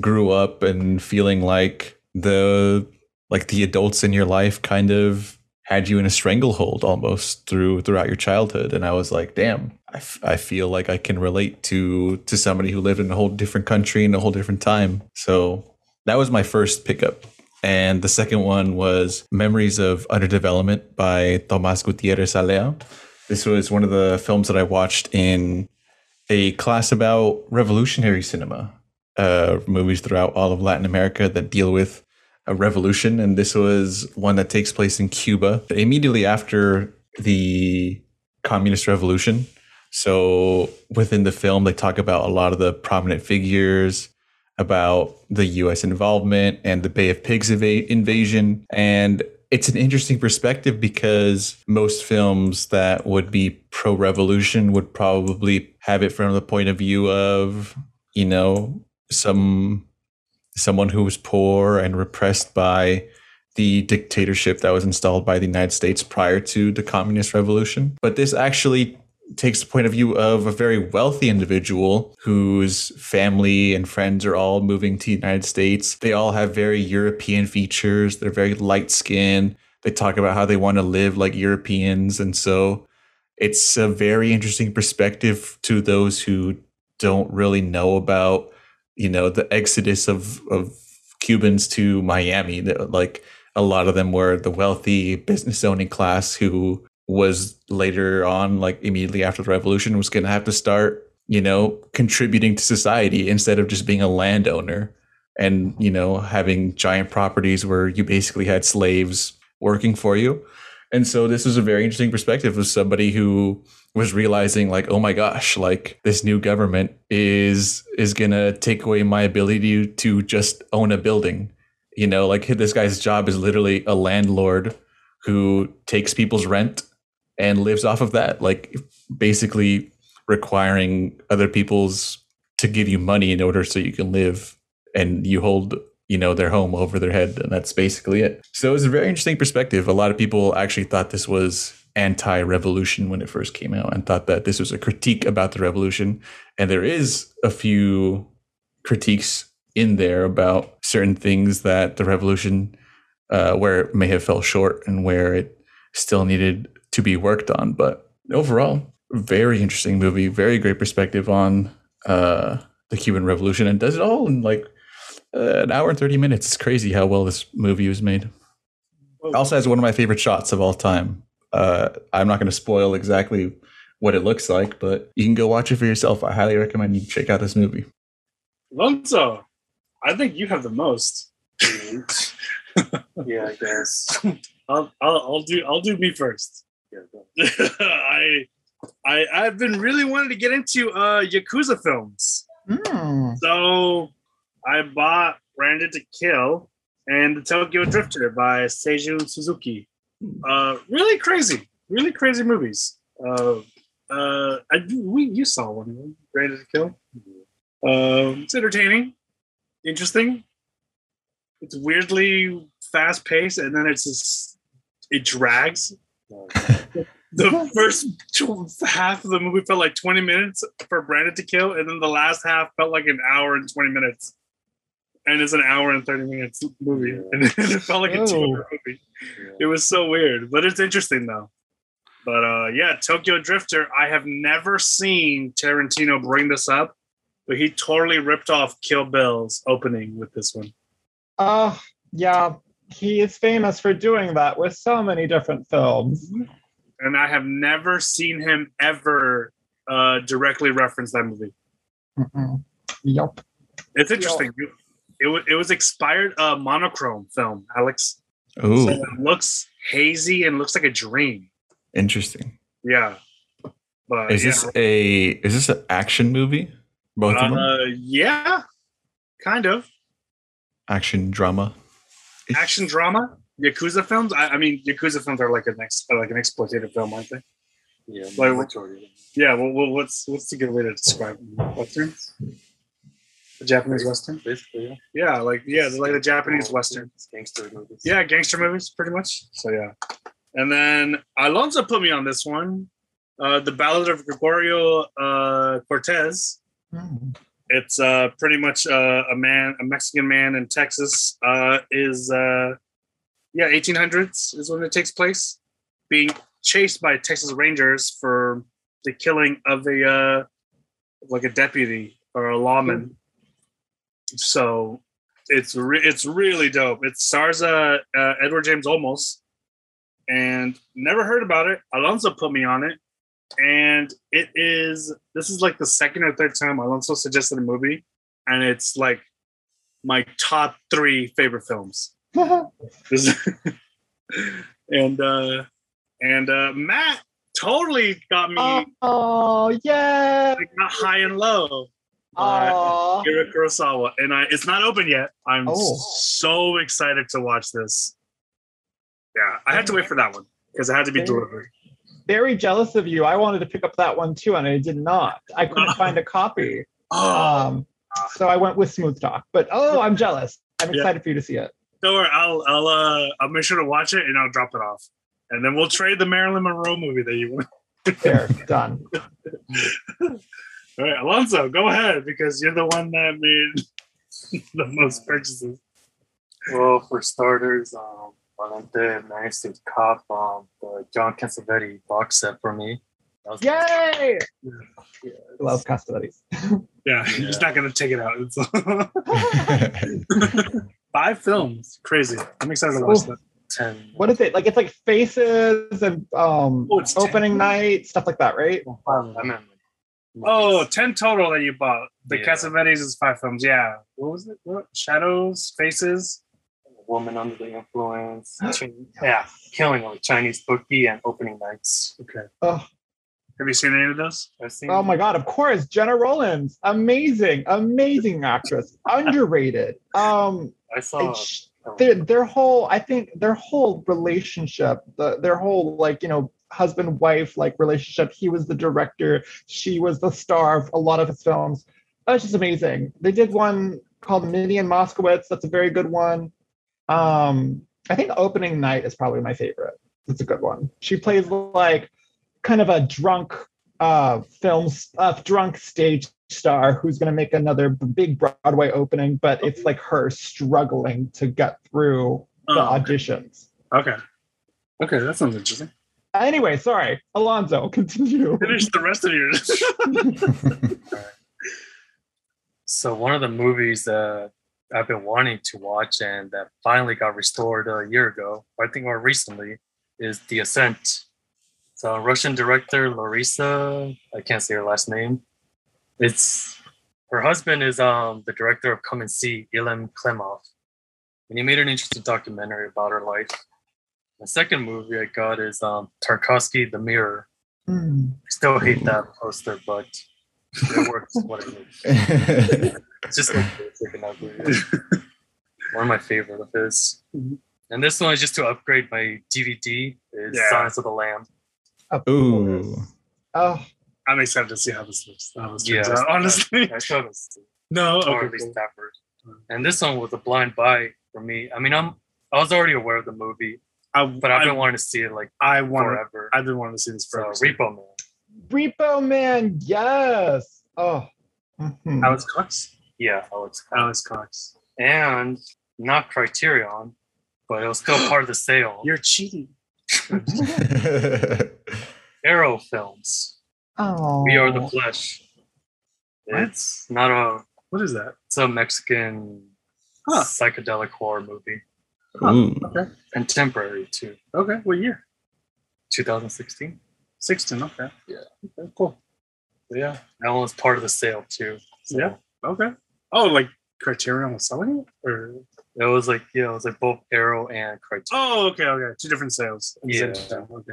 S3: grew up and feeling like the like the adults in your life kind of had you in a stranglehold almost through throughout your childhood and I was like damn I, f- I feel like I can relate to to somebody who lived in a whole different country in a whole different time. So that was my first pickup and the second one was Memories of Underdevelopment by Tomas Gutierrez Alea. This was one of the films that I watched in a class about revolutionary cinema, uh, movies throughout all of Latin America that deal with a revolution. And this was one that takes place in Cuba immediately after the communist revolution. So within the film, they talk about a lot of the prominent figures, about the US involvement and the Bay of Pigs eva- invasion. And it's an interesting perspective because most films that would be pro revolution would probably have it from the point of view of, you know, some someone who was poor and repressed by the dictatorship that was installed by the United States prior to the communist revolution. But this actually takes the point of view of a very wealthy individual whose family and friends are all moving to the United States. They all have very European features. They're very light skinned. They talk about how they want to live like Europeans. And so it's a very interesting perspective to those who don't really know about, you know, the exodus of, of Cubans to Miami. Like a lot of them were the wealthy business owning class who was later on, like immediately after the revolution, was going to have to start, you know, contributing to society instead of just being a landowner and, you know, having giant properties where you basically had slaves working for you. And so this was a very interesting perspective of somebody who was realizing like, oh my gosh, like this new government is is gonna take away my ability to just own a building. You know, like this guy's job is literally a landlord who takes people's rent and lives off of that, like basically requiring other people's to give you money in order so you can live and you hold you know their home over their head and that's basically it. So it was a very interesting perspective. A lot of people actually thought this was anti-revolution when it first came out and thought that this was a critique about the revolution. And there is a few critiques in there about certain things that the revolution uh, where it may have fell short and where it still needed to be worked on but overall very interesting movie very great perspective on uh, the cuban revolution and does it all in like uh, an hour and 30 minutes. It's crazy how well this movie was made. It also has one of my favorite shots of all time. Uh, I'm not going to spoil exactly what it looks like, but you can go watch it for yourself. I highly recommend you check out this movie.
S1: Alonso, I think you have the most.
S4: yeah, I guess.
S1: I'll, I'll, I'll do I'll do me first.
S4: Yeah,
S1: I I I've been really wanting to get into uh Yakuza films.
S2: Hmm.
S1: So I bought Branded to Kill and The Tokyo Drifter by Seijun Suzuki. Uh, really crazy, really crazy movies. Uh, uh, I we you saw one of them, Branded to Kill. Um, it's entertaining, interesting. It's weirdly fast paced, and then it's just it drags. the first tw- half of the movie felt like 20 minutes for Branded to Kill, and then the last half felt like an hour and 20 minutes. And it's an hour and 30 minutes movie. And it felt like a two hour movie. It was so weird but it's interesting though. But uh yeah tokyo drifter i have never seen tarantino bring this up but he totally ripped off kill bill's opening with this one.
S2: Uh, yeah, he is famous for doing that with so many different films.
S1: And i have never seen him ever uh directly reference that movie
S2: Mm-mm. Yup.
S1: it's interesting it, was, it was expired uh monochrome film alex
S3: Ooh,
S1: so it looks hazy and looks like a dream
S3: interesting.
S1: Yeah. But
S3: Is
S1: yeah.
S3: this a is this an action movie? Both of them?
S1: uh, yeah, kind of
S3: Action drama.
S1: action drama. Yakuza films. I, I mean, Yakuza films are like an ex, like an exploitative film, aren't they?
S4: Yeah,
S1: Like-
S4: majority of them.
S1: Yeah. Well, well what's what's the good way to describe them? westerns? The Japanese western.
S4: Basically, yeah.
S1: Yeah, like yeah, like the Japanese western.
S4: Gangster movies.
S1: Yeah, gangster movies, pretty much. So yeah. And then Alonso put me on this one, uh, the Ballad of Gregorio uh, Cortez.
S2: Mm.
S1: it's uh pretty much uh, a man a mexican man in texas uh is uh yeah 1800s is when it takes place. Being chased by texas rangers for the killing of a uh like a deputy or a lawman. So it's re- it's really dope. It stars uh, uh edward james olmos and never heard about it. Alonso put me on it and it is this is like the second or third time Alonso suggested a movie, and it's like my top three favorite films. And uh and uh Matt totally got me
S2: oh, yeah.
S1: like, got high and low.
S2: Oh,
S1: Kurosawa, and I it's not open yet. I'm
S2: Oh.
S1: so excited to watch this. Yeah, I had to wait for that one because it had to be delivered.
S2: very jealous of you. I wanted to pick up that one too, and I did not. I couldn't find a copy.
S1: Oh,
S2: Um, so I went with Smooth Talk. But oh, I'm jealous. I'm
S1: Yeah.
S2: excited for you to see it.
S1: Don't worry, I'll I'll uh I'll make sure to watch it and I'll drop it off. And then we'll trade the Marilyn Monroe movie that you want.
S2: There, done.
S1: All right, Alonso, go ahead because you're the one that made the most purchases.
S4: Well, for starters, um, Valente managed to cop um, the John Cassavetes box set for me. That was
S2: Yay!
S4: Yeah,
S2: I love Castellettis.
S1: Yeah, you're just not gonna take it out. It's- Five films. Crazy. I'm excited to watch
S2: Oh.
S1: that.
S4: Ten.
S2: What is it? Like it's like faces and um
S1: Oh, it's
S2: opening
S1: 10?
S2: night, stuff like that, right?
S4: I mean,
S1: Oh, 10 total that you bought. The
S4: Yeah.
S1: Cassavetes is five films. Yeah. What was it? What? Shadows, Faces.
S4: Woman Under the Influence. Yeah, Killing of a Chinese Bookie and Opening Nights.
S1: Okay.
S2: Oh,
S1: Have you seen any of those?
S4: I've seen.
S2: oh my god, of course. Gena Rowlands. Amazing, amazing actress. Underrated. Um
S4: I saw.
S2: it's- their their whole i think their whole relationship the, their whole like you know husband wife like relationship he was the director she was the star of a lot of his films. That's just amazing. They did one called minnie and moskowitz that's a very good one. Um i think opening night is probably my favorite. It's a good one. She plays like kind of a drunk uh films uh, drunk stage star who's going to make another big broadway opening but it's like her struggling to get through the
S1: Oh,
S2: auditions
S1: okay. Okay, that sounds interesting.
S2: anyway sorry Alonso continue
S1: Finish the rest of yours.
S4: So one of the movies that I've been wanting to watch and that finally got restored a year ago, I think more recently, is The Ascent. So Russian director Larisa, I can't say her last name. It's her husband is um the director of Come and See, Elem Klimov. And he made an interesting documentary about her life. The second movie I got is um Tarkovsky The Mirror.
S2: Hmm.
S4: I still hate that poster, but it works what it is. It's just like basic and ugly. One of my favorite of his.
S1: Mhm.
S4: And this one is just to upgrade my DVD. Is
S1: Yeah.
S4: Silence of the Lamb.
S2: Of
S3: Ooh.
S2: course. oh
S1: I'm excited to see how this looks. How this
S4: Yeah,
S1: turns out, honestly.
S4: I still haven't
S1: No,
S4: it, or
S1: okay.
S4: at least
S1: cool.
S4: Stafford. And this one was a blind buy for me. I mean, I'm I was already aware of the movie,
S1: I,
S4: but I've
S1: I,
S4: been wanting to see it like
S1: I wanted,
S4: forever.
S1: I've been wanting to see this
S4: so
S1: forever.
S4: Repo Man.
S2: repo man yes oh Mhm.
S1: Alex Cox.
S4: Yeah, Alex. Cox.
S1: Alex Cox.
S4: And not Criterion, but it was still part of the sale.
S1: You're cheating.
S4: Arrow Films.
S2: oh
S4: We Are the Flesh.
S1: What?
S4: It's not a
S1: What is that?
S4: it's a Mexican
S1: Huh.
S4: psychedelic horror movie.
S3: Ooh. Hmm.
S1: Okay.
S4: Contemporary too.
S1: Okay. What year?
S4: 2016.
S1: 16. Okay.
S4: Yeah.
S1: Okay, cool.
S4: But yeah. That one was part of the sale too. So
S1: Yeah. Okay. Oh, like Criterion was selling it? Or
S4: It was like yeah, it was like both Arrow and Criterion.
S1: Oh, okay, okay. Two different sales. at the same
S4: Yeah.
S1: Okay.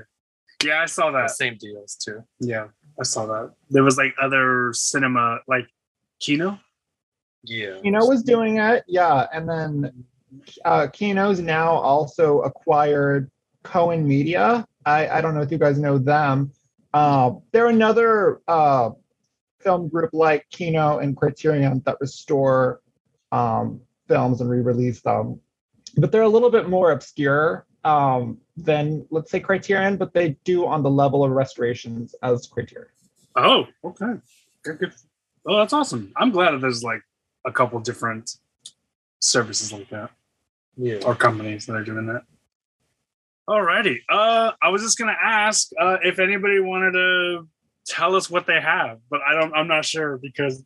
S1: Yeah, I saw
S4: The
S1: that.
S4: same deals too.
S1: Yeah, I saw that. There was like other cinema, like Kino.
S4: Yeah.
S2: Kino was doing it, yeah, and then uh, Kino's now also acquired Cohen Media. I, I don't know if you guys know them. Uh, they're another uh, film group like Kino and Criterion that restore um, films and re-release them, but they're a little bit more obscure um, than let's say Criterion, but they do on the level of restorations as Criterion.
S1: Oh, okay. Good, good. Oh, that's awesome. I'm glad that there's like a couple different services like that
S4: Yeah.
S1: or companies that are doing that. Alrighty. Uh, I was just gonna ask uh, if anybody wanted to tell us what they have, but I don't. I'm not sure because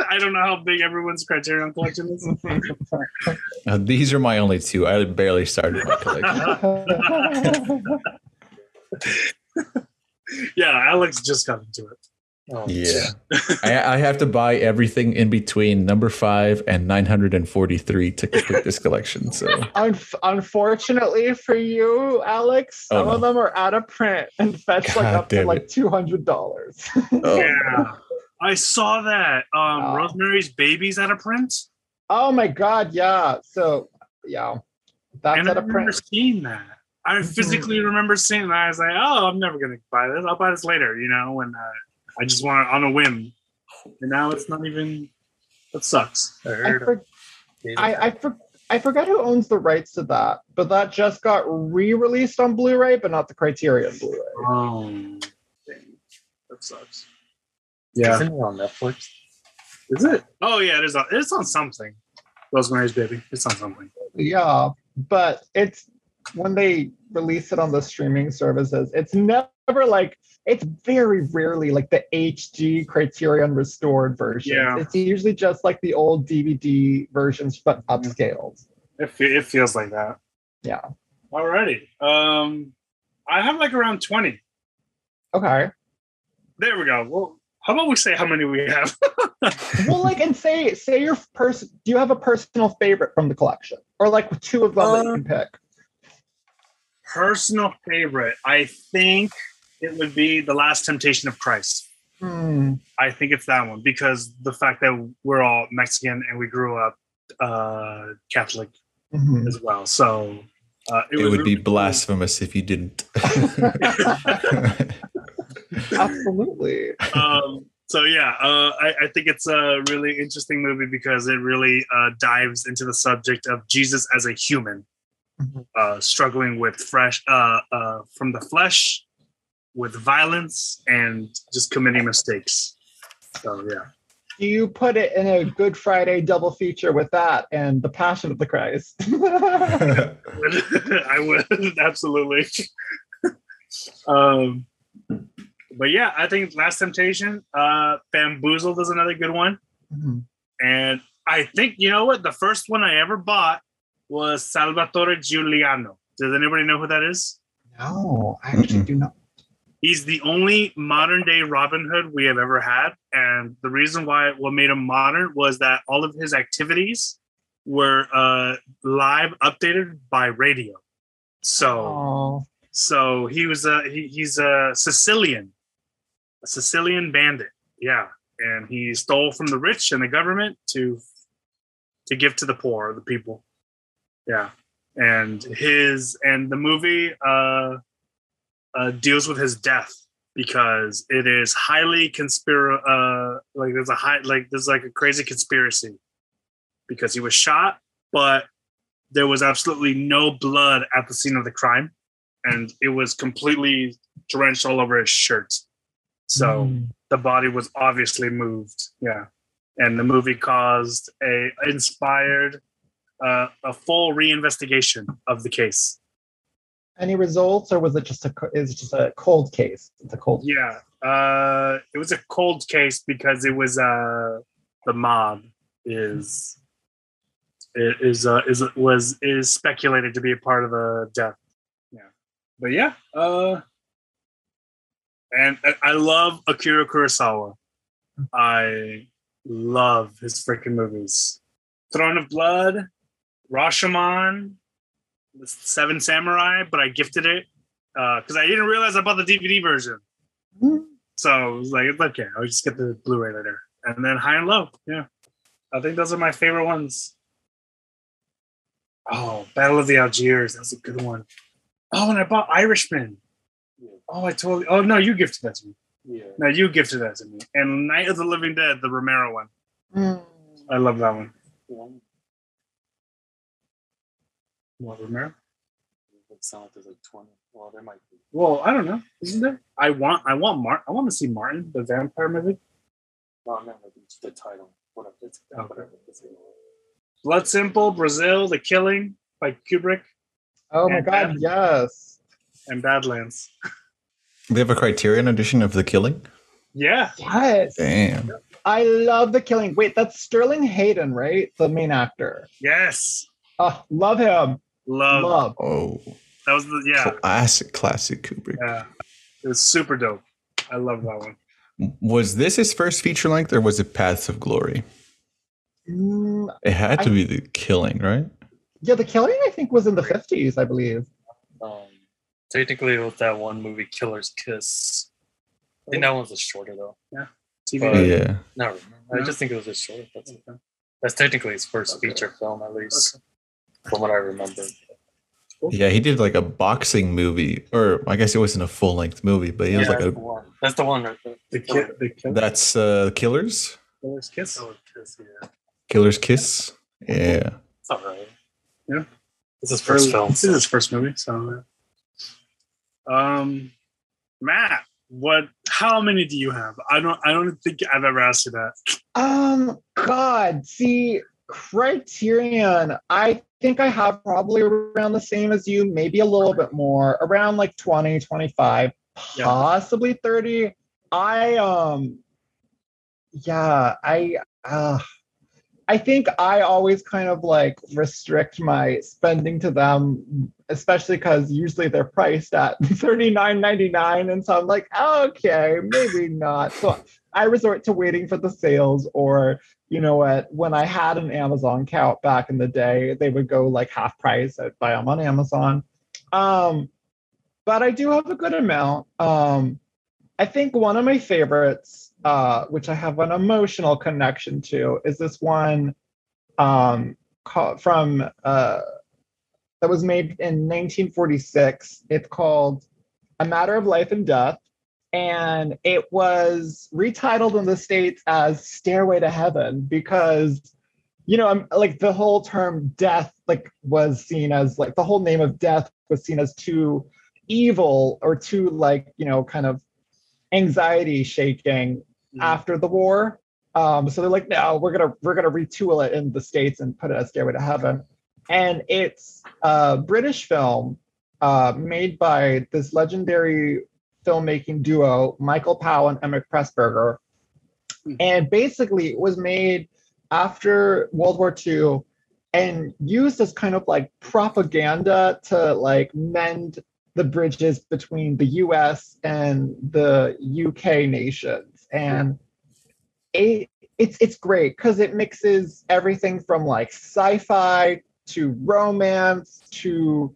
S1: I don't know how big everyone's Criterion collection is.
S3: Uh, these are my only two. I barely started my collection.
S1: yeah, Alex just got into it.
S4: Oh,
S3: Yeah. I, I have to buy everything in between number five and 943 to complete this collection. So
S2: Unf- unfortunately for you, Alex,
S3: Oh,
S2: some of them are out of print and fetch like up to
S3: damn
S2: like two hundred dollars.
S3: oh,
S1: Yeah, I saw that. Um,
S2: Wow.
S1: Rosemary's Baby's out of print,
S2: oh my god, yeah. So yeah, that's
S1: and I
S2: out of
S1: remember seeing that. I
S2: Mhm.
S1: physically remember seeing that. I was like, "Oh, I'm never gonna buy this. I'll buy this later." You know, when uh, I just want it on a whim. And now it's not even. That sucks.
S4: I
S2: I, for- I, I, for- I forgot who owns the rights to that, but that just got re-released on Blu-ray, but not the Criterion Blu-ray.
S1: Oh, dang. that sucks. Yeah,
S4: Isn't it on Netflix?
S1: is it? Oh yeah, it is. On, it's on something. Rosemary's Baby. It's on something.
S2: Yeah, but it's when they release it on the streaming services, it's never like it's very rarely like the HD Criterion restored version.
S1: Yeah.
S2: It's usually just like the old DVD versions, but
S1: Mhm.
S2: upscaled.
S1: It, fe- it feels like that.
S2: Yeah.
S1: Alrighty. Um, I have like around twenty.
S2: Okay.
S1: There we go. Well, how about we say how many we have?
S2: well, like, and say say your person. Do you have a personal favorite from the collection, or like two of them that you
S1: Uh,
S2: can pick?
S1: Personal favorite, I think it would be the Last Temptation of Christ.
S2: Hmm.
S1: I think it's that one because the fact that we're all Mexican and we grew up uh, Catholic
S2: Mhm.
S1: as well, so uh,
S3: It
S1: was
S3: would be
S1: really cool.
S3: blasphemous if you didn't.
S2: Absolutely.
S1: um, so yeah, uh, I, I think it's a really interesting movie because it really uh, dives into the subject of Jesus as a human,
S2: Mhm.
S1: uh, struggling with fresh uh, uh, from the flesh, with violence, and just committing mistakes. So yeah,
S2: Do you put it in a Good Friday double feature with that and the Passion of the Christ?
S1: I would absolutely. um, but yeah, I think Last Temptation, uh, Bamboozled is another good one.
S2: Mhm.
S1: And I think you know what? The first one I ever bought was Salvatore Giuliano. Does anybody know who that is?
S2: No, I actually
S3: Mm-mm.
S2: do not.
S1: He's the only modern day Robin Hood we have ever had. And the reason why what made him modern was that all of his activities were uh, live updated by radio. So
S2: Oh,
S1: so he was a he, he's a Sicilian, a Sicilian bandit. Yeah, and he stole from the rich and the government to to give to the poor, the people. Yeah, and his and the movie uh, uh, deals with his death because it is highly conspira uh like there's a high like there's like a crazy conspiracy because he was shot but there was absolutely no blood at the scene of the crime and it was completely drenched all over his shirt so
S2: Mm.
S1: the body was obviously moved yeah and the movie caused a inspired uh, a full reinvestigation of the case
S2: Any results, or was it just a co- is it just a cold case? It's a cold.
S1: Yeah, uh, it was a cold case because it was uh, the mob is it is uh, is was is speculated to be a part of the death. Yeah, but yeah, uh, and I, love Akira Kurosawa. I love his freaking movies. Throne of Blood, Rashomon, Seven Samurai, but I gifted it uh, because I didn't realize I bought the DVD version. So I was like, okay, I'll just get the Blu-ray later. And then High and Low, yeah. I think those are my favorite ones. Oh, Battle of the Algiers, that's a good one. Oh, and I bought Irishman. Oh, I totally. Oh no, you gifted that to me.
S4: Yeah.
S1: No, you gifted that to me. And Night of the Living Dead, the Romero one.
S2: Mm.
S1: I love that one.
S4: One.
S1: What Romero?
S4: It sounds like there's like 20. Well, there might be.
S1: Well, I don't know. Isn't there? I want. I want Martin. I want to see Martin, the vampire movie.
S4: No, I meant like it's the title. Whatever. It's,
S1: Okay.
S4: whatever. It's,
S1: Blood Simple, Brazil, The Killing by Kubrick,
S2: Oh my God!
S1: Bad-
S2: Yes.
S1: and Badlands.
S3: they have a Criterion edition of The Killing.
S1: Yeah,
S2: Yes.
S3: Damn.
S2: I love the killing. Wait, that's Sterling Hayden, right? The main actor.
S1: yes,
S2: Oh, love him.
S1: love.
S2: love.
S3: Oh,
S1: That was the yeah,
S3: classic, classic Kubrick.
S1: yeah. It was super dope. I love that one.
S3: Was this his first feature length, or was it Paths of Glory?
S2: Mm,
S3: It had to
S2: I-
S3: be The Killing, right?
S2: yeah, the killing I think was in the fifties, I believe.
S4: um, technically, with that one movie, Killer's Kiss. I think that one's a shorter though.
S1: Yeah.
S4: TV.
S3: Yeah.
S4: Not really. I just think it was a short. That's that's technically his first feature film, at least from what I remember.
S3: Yeah, he did like a boxing movie, or I guess it wasn't a full length movie, but it was like
S4: that's
S3: a.
S4: the one. That's the one right there.
S1: the ki- the kill-
S3: That's uh, Killers.
S1: Killer's Kiss.
S4: Killer's Kiss, yeah.
S3: Killer's Kiss. Yeah.
S4: It's all right.
S1: Yeah.
S4: It's his first
S1: Early-
S4: film.
S1: This is his first movie. So, uh, um, Matt, what? How many do you have? I don't. I don't think I've ever asked you that.
S2: Um, God, see, Criterion, I think I have probably around the same as you, maybe a little bit more, around like 20, 25,
S1: Yeah.
S2: possibly 30. I um yeah, I uh I think I always kind of like restrict my spending to them, especially because usually they're priced at $39.99. And so I'm like, okay, maybe not. So I resort to waiting for the sales or you know what, when I had an Amazon account back in the day, they would go like half price. I'd buy them on Amazon. Um, but I do have a good amount. Um, I think one of my favorites, uh, which I have an emotional connection to, is this one um, called, from uh, that was made in 1946. It's called A Matter of Life and Death, and it was retitled in the states as Stairway to Heaven because you know, I'm like the whole term death like was seen as like the whole name of death was seen as too evil or too like, you know, kind of anxiety shaking
S1: Mhm.
S2: after the war. Um, so they're like, no, we're gonna we're gonna retool it in the states and put it as Stairway to Heaven. And it's a British film uh, made by this legendary filmmaking duo, Michael Powell and Emeric Pressburger. And basically, it was made after World War II and used as kind of like propaganda to like mend the bridges between the US and the UK nations. And it, it's it's great because it mixes everything from like sci-fi to romance to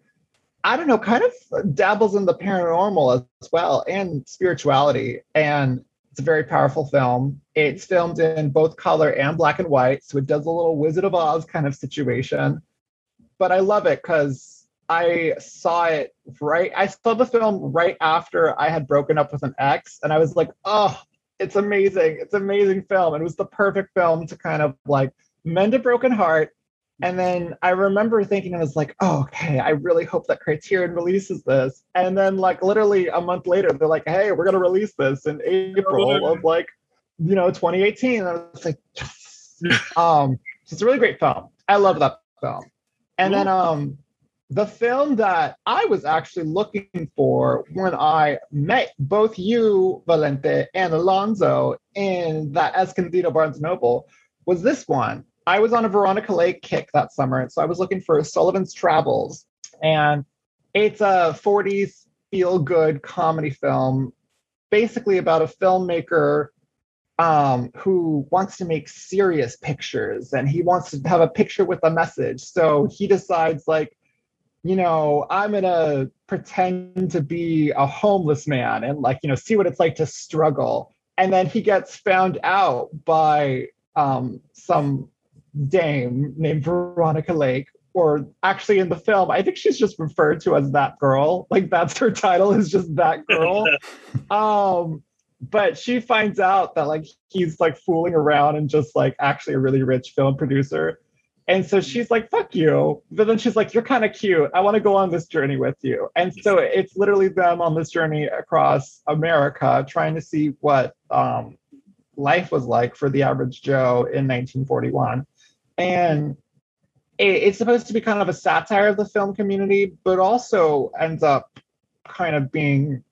S2: I don't know, kind of dabbles in the paranormal as well and spirituality. And it's a very powerful film. It's filmed in both color and black and white, so it does a little Wizard of Oz kind of situation. But I love it because I saw it right. I saw the film right after I had broken up with an ex, and I was like, oh, it's amazing. It's amazing film. And it was the perfect film to kind of like mend a broken heart. And then I remember thinking, I was like, oh, okay, I really hope that Criterion releases this. And then, like, literally a month later, they're like, hey, we're going to release this in April of like, you know, 2018. And I was like, yes. um, so it's a really great film. I love that film. And then, um, the film that I was actually looking for when I met both you, Valente, and Alonso in that Escondido Barnes Noble was this one. I was on a Veronica Lake kick that summer, and so I was looking for Sullivan's Travels, and it's a 40s feel good comedy film, basically about a filmmaker um, who wants to make serious pictures and he wants to have a picture with a message. So he decides, like, you know, I'm gonna pretend to be a homeless man and like, you know, see what it's like to struggle. And then he gets found out by um, some dame named Veronica Lake, or actually in the film, I think she's just referred to as that girl. Like that's her title is just that girl. um, but she finds out that like he's like fooling around and just like actually a really rich film producer. And so she's like, fuck you. But then she's like, you're kind of cute. I want to go on this journey with you. And so it's literally them on this journey across America trying to see what um, life was like for the average Joe in 1941. And it, it's supposed to be kind of a satire of the film community, but also ends up kind of being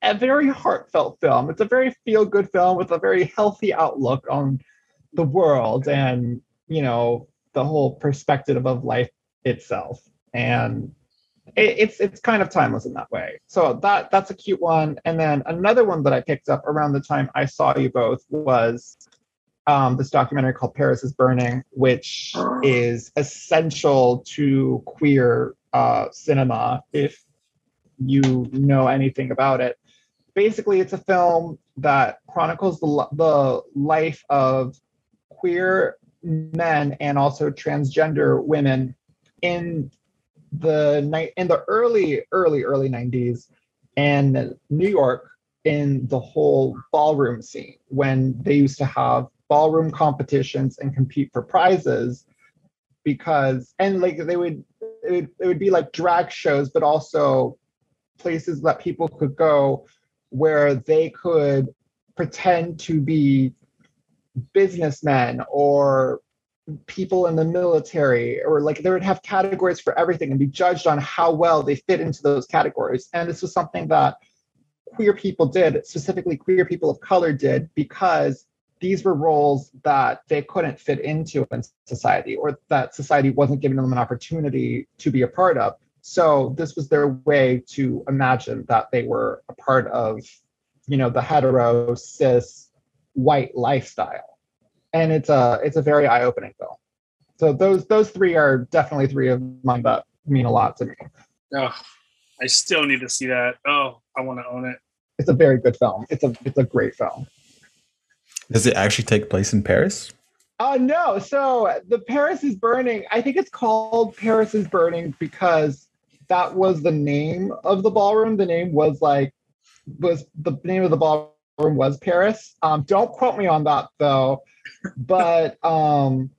S2: a very heartfelt film. It's a very feel good film with a very healthy outlook on the world and, you know, the whole perspective of life itself. And it, it's it's kind of timeless in that way. So that that's a cute one. And then another one that I picked up around the time I saw you both was um, this documentary called Paris is Burning, which is essential to queer uh, cinema if you know anything about it. Basically, it's a film that chronicles the, the life of queer men and also transgender women in the night in the early, early, early 90s in New York in the whole ballroom scene when they used to have ballroom competitions and compete for prizes because and like they would it, would it would be like drag shows but also places that people could go where they could pretend to be businessmen or people in the military or like they would have categories for everything and be judged on how well they fit into those categories. And this was something that queer people did specifically queer people of color did because these were roles that they couldn't fit into in society or that society wasn't giving them an opportunity to be a part of. So this was their way to imagine that they were a part of you know the hetero cis white lifestyle and it's a it's a very eye-opening film so those those three are definitely three of mine that mean a lot to me
S1: Oh, I still need to see that. Oh, I want to own it.
S2: it's a very good film it's a it's a great film
S3: Does it actually take place in Paris?
S2: Oh no! So the Paris is burning. I think it's called Paris is burning because that was the name of the ballroom. The name was like was the name of the ballroom was Paris. Um, don't quote me on that though, but um,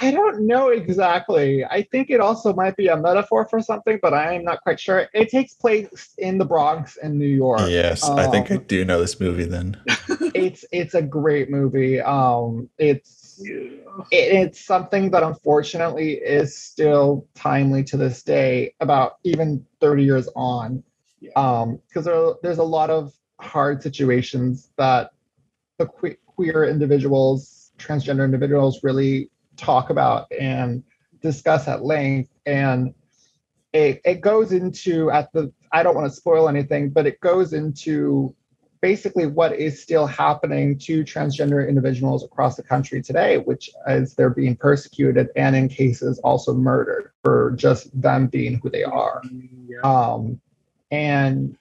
S2: I don't know exactly. I think it also might be a metaphor for something, but I am not quite sure. It takes place in the Bronx in New York.
S3: Yes, I think I
S2: Um,
S3: do know this movie then.
S2: it's it's a great movie. Um, it's it, it's something that unfortunately is still timely to this day about even 30 years on
S1: Yeah.
S2: um because there, there's a lot of hard situations that the que- queer individuals transgender individuals really talk about and discuss at length and it, it goes into at the i don't want to spoil anything but it goes into basically what is still happening to transgender individuals across the country today, which is they're being persecuted and in cases also murdered for just them being who they are.
S1: Yeah.
S2: Um, and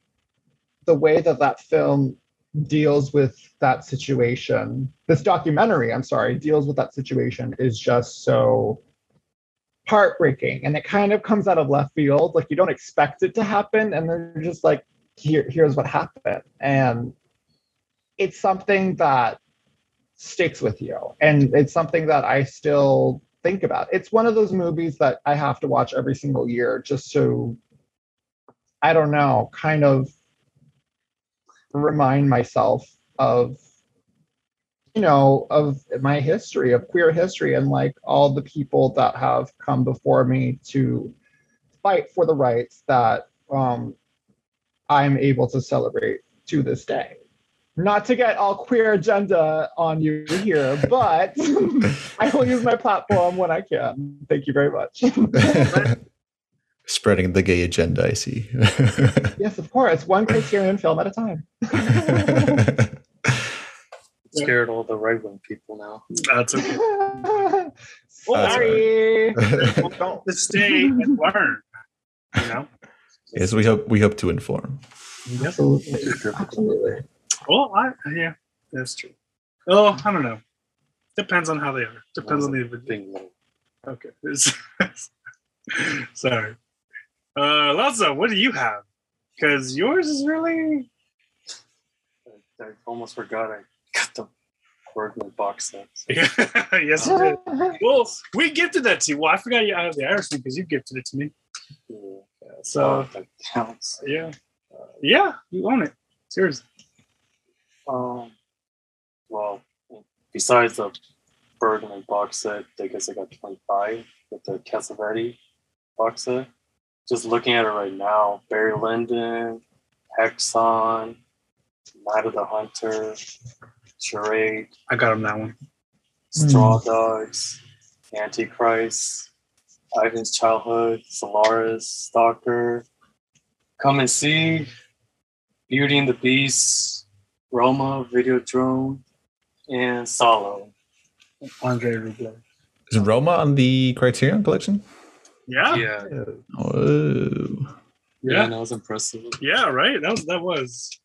S2: the way that that film deals with that situation, this documentary, I'm sorry, deals with that situation is just so heartbreaking. And it kind of comes out of left field. Like you don't expect it to happen. And then you're just like, here, here's what happened. And it's something that sticks with you. And it's something that I still think about. It's one of those movies that I have to watch every single year just to, I don't know, kind of remind myself of you know of my history of queer history and like all the people that have come before me to fight for the rights that um i'm able to celebrate to this day. Not to get all queer agenda on you here but i will use my platform when i can. Thank you very much
S3: Spreading the gay agenda, I see.
S2: yes of course one criterion film at a time
S4: Scared all the right wing people now.
S1: That's okay.
S2: Sorry.
S1: Don't stay and learn. You know.
S3: yes, we hope we hope to inform.
S2: Absolutely. Absolutely.
S1: Well, I yeah, that's true. Oh, I don't know. Depends on how they are. Depends on the individual. Okay. Sorry. Uh Lazo, what do you have? Because yours is really
S4: I, I almost forgot I got the Bergman box set.
S1: yeah, yes you did. Well, we gifted that to you. Well, I forgot you out of the Irishman because you gifted it to me.
S4: Yeah.
S1: So
S4: that counts.
S1: yeah. Uh, yeah, you own it. Seriously.
S4: Um, well, besides the Bergman box set, I guess I got 25 with the Cassavetes box set. Just looking at it right now, Barry Lyndon, Häxan, Night of the Hunter, Charade,
S1: I got him that one.
S4: Straw Dogs, Antichrist, Ivan's Childhood, Solaris, Stalker, Come and See, Beauty and the Beast, Roma, Videodrome, and Solo.
S1: Andre Rublev.
S3: Is Roma on the Criterion Collection?
S1: Yeah.
S4: Yeah,
S3: Oh,
S4: yeah,
S1: Yeah.
S4: that was impressive.
S1: Yeah, right. That was that was.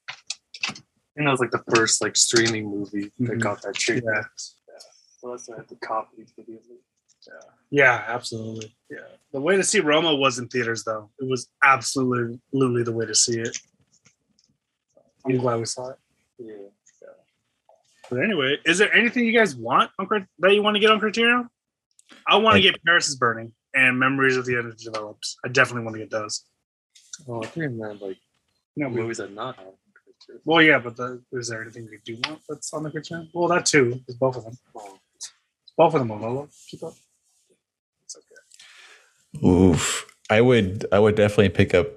S4: And that was like the first like streaming movie that
S1: Mhm.
S4: got that treatment.
S1: Yeah.
S4: So that's why I had to copy immediately.
S1: Yeah, yeah, absolutely. Yeah. The way to see Roma was in theaters though. It was absolutely absolutely the way to see it. I'm glad we saw it.
S4: Yeah.
S1: But anyway, is there anything you guys want on that you want to get on Criterion? I want to get Paris is Burning and Memories of the Underdeveloped. I definitely want to get those.
S4: Oh, I think man, like
S1: No, we,
S4: movies that not on.
S1: well, yeah, but the, is there anything you do want that's on the Criterion? Well, that too is both of them.
S4: Oh,
S1: Both of them. Lolo. Keep up. It's okay.
S3: Oof. I would I would definitely pick up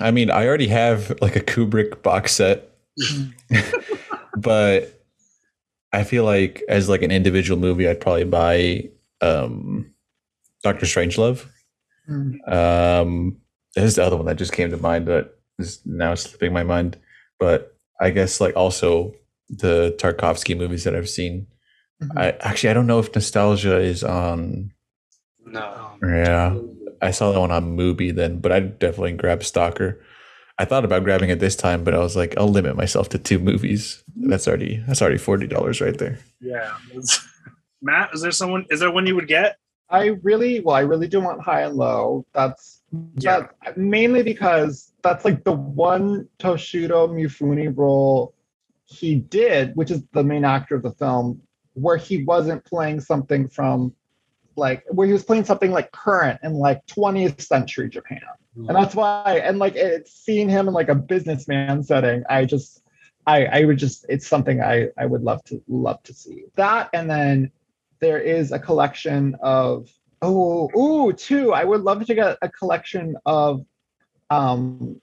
S3: I mean, I already have like a Kubrick box set. but I feel like as like an individual movie, I'd probably buy um Doctor Strangelove.
S2: Mm.
S3: Um there's the other one that just came to mind that is now slipping my mind. But I guess like also the Tarkovsky movies that I've seen.
S2: Mhm.
S3: I actually I don't know if Nostalghia is on
S4: No.
S3: yeah. I saw that one on Mubi then, but I'd definitely grab Stalker. I thought about grabbing it this time, but I was like, I'll limit myself to two movies. That's already that's already forty dollars right there.
S1: Yeah. Matt, is there someone? Is there one you would get?
S2: I really, well, I really do want high and low. That's
S1: Yeah.
S2: that mainly because that's like the one Toshiro Mifune role he did, which is the main actor of the film, where he wasn't playing something from like where he was playing something like current in like 20th century Japan. Hmm. And that's why and like it's seeing him in like a businessman setting, I just I I would just it's something I I would love to love to see. That and then there is a collection of oh ooh two I would love to get a collection of um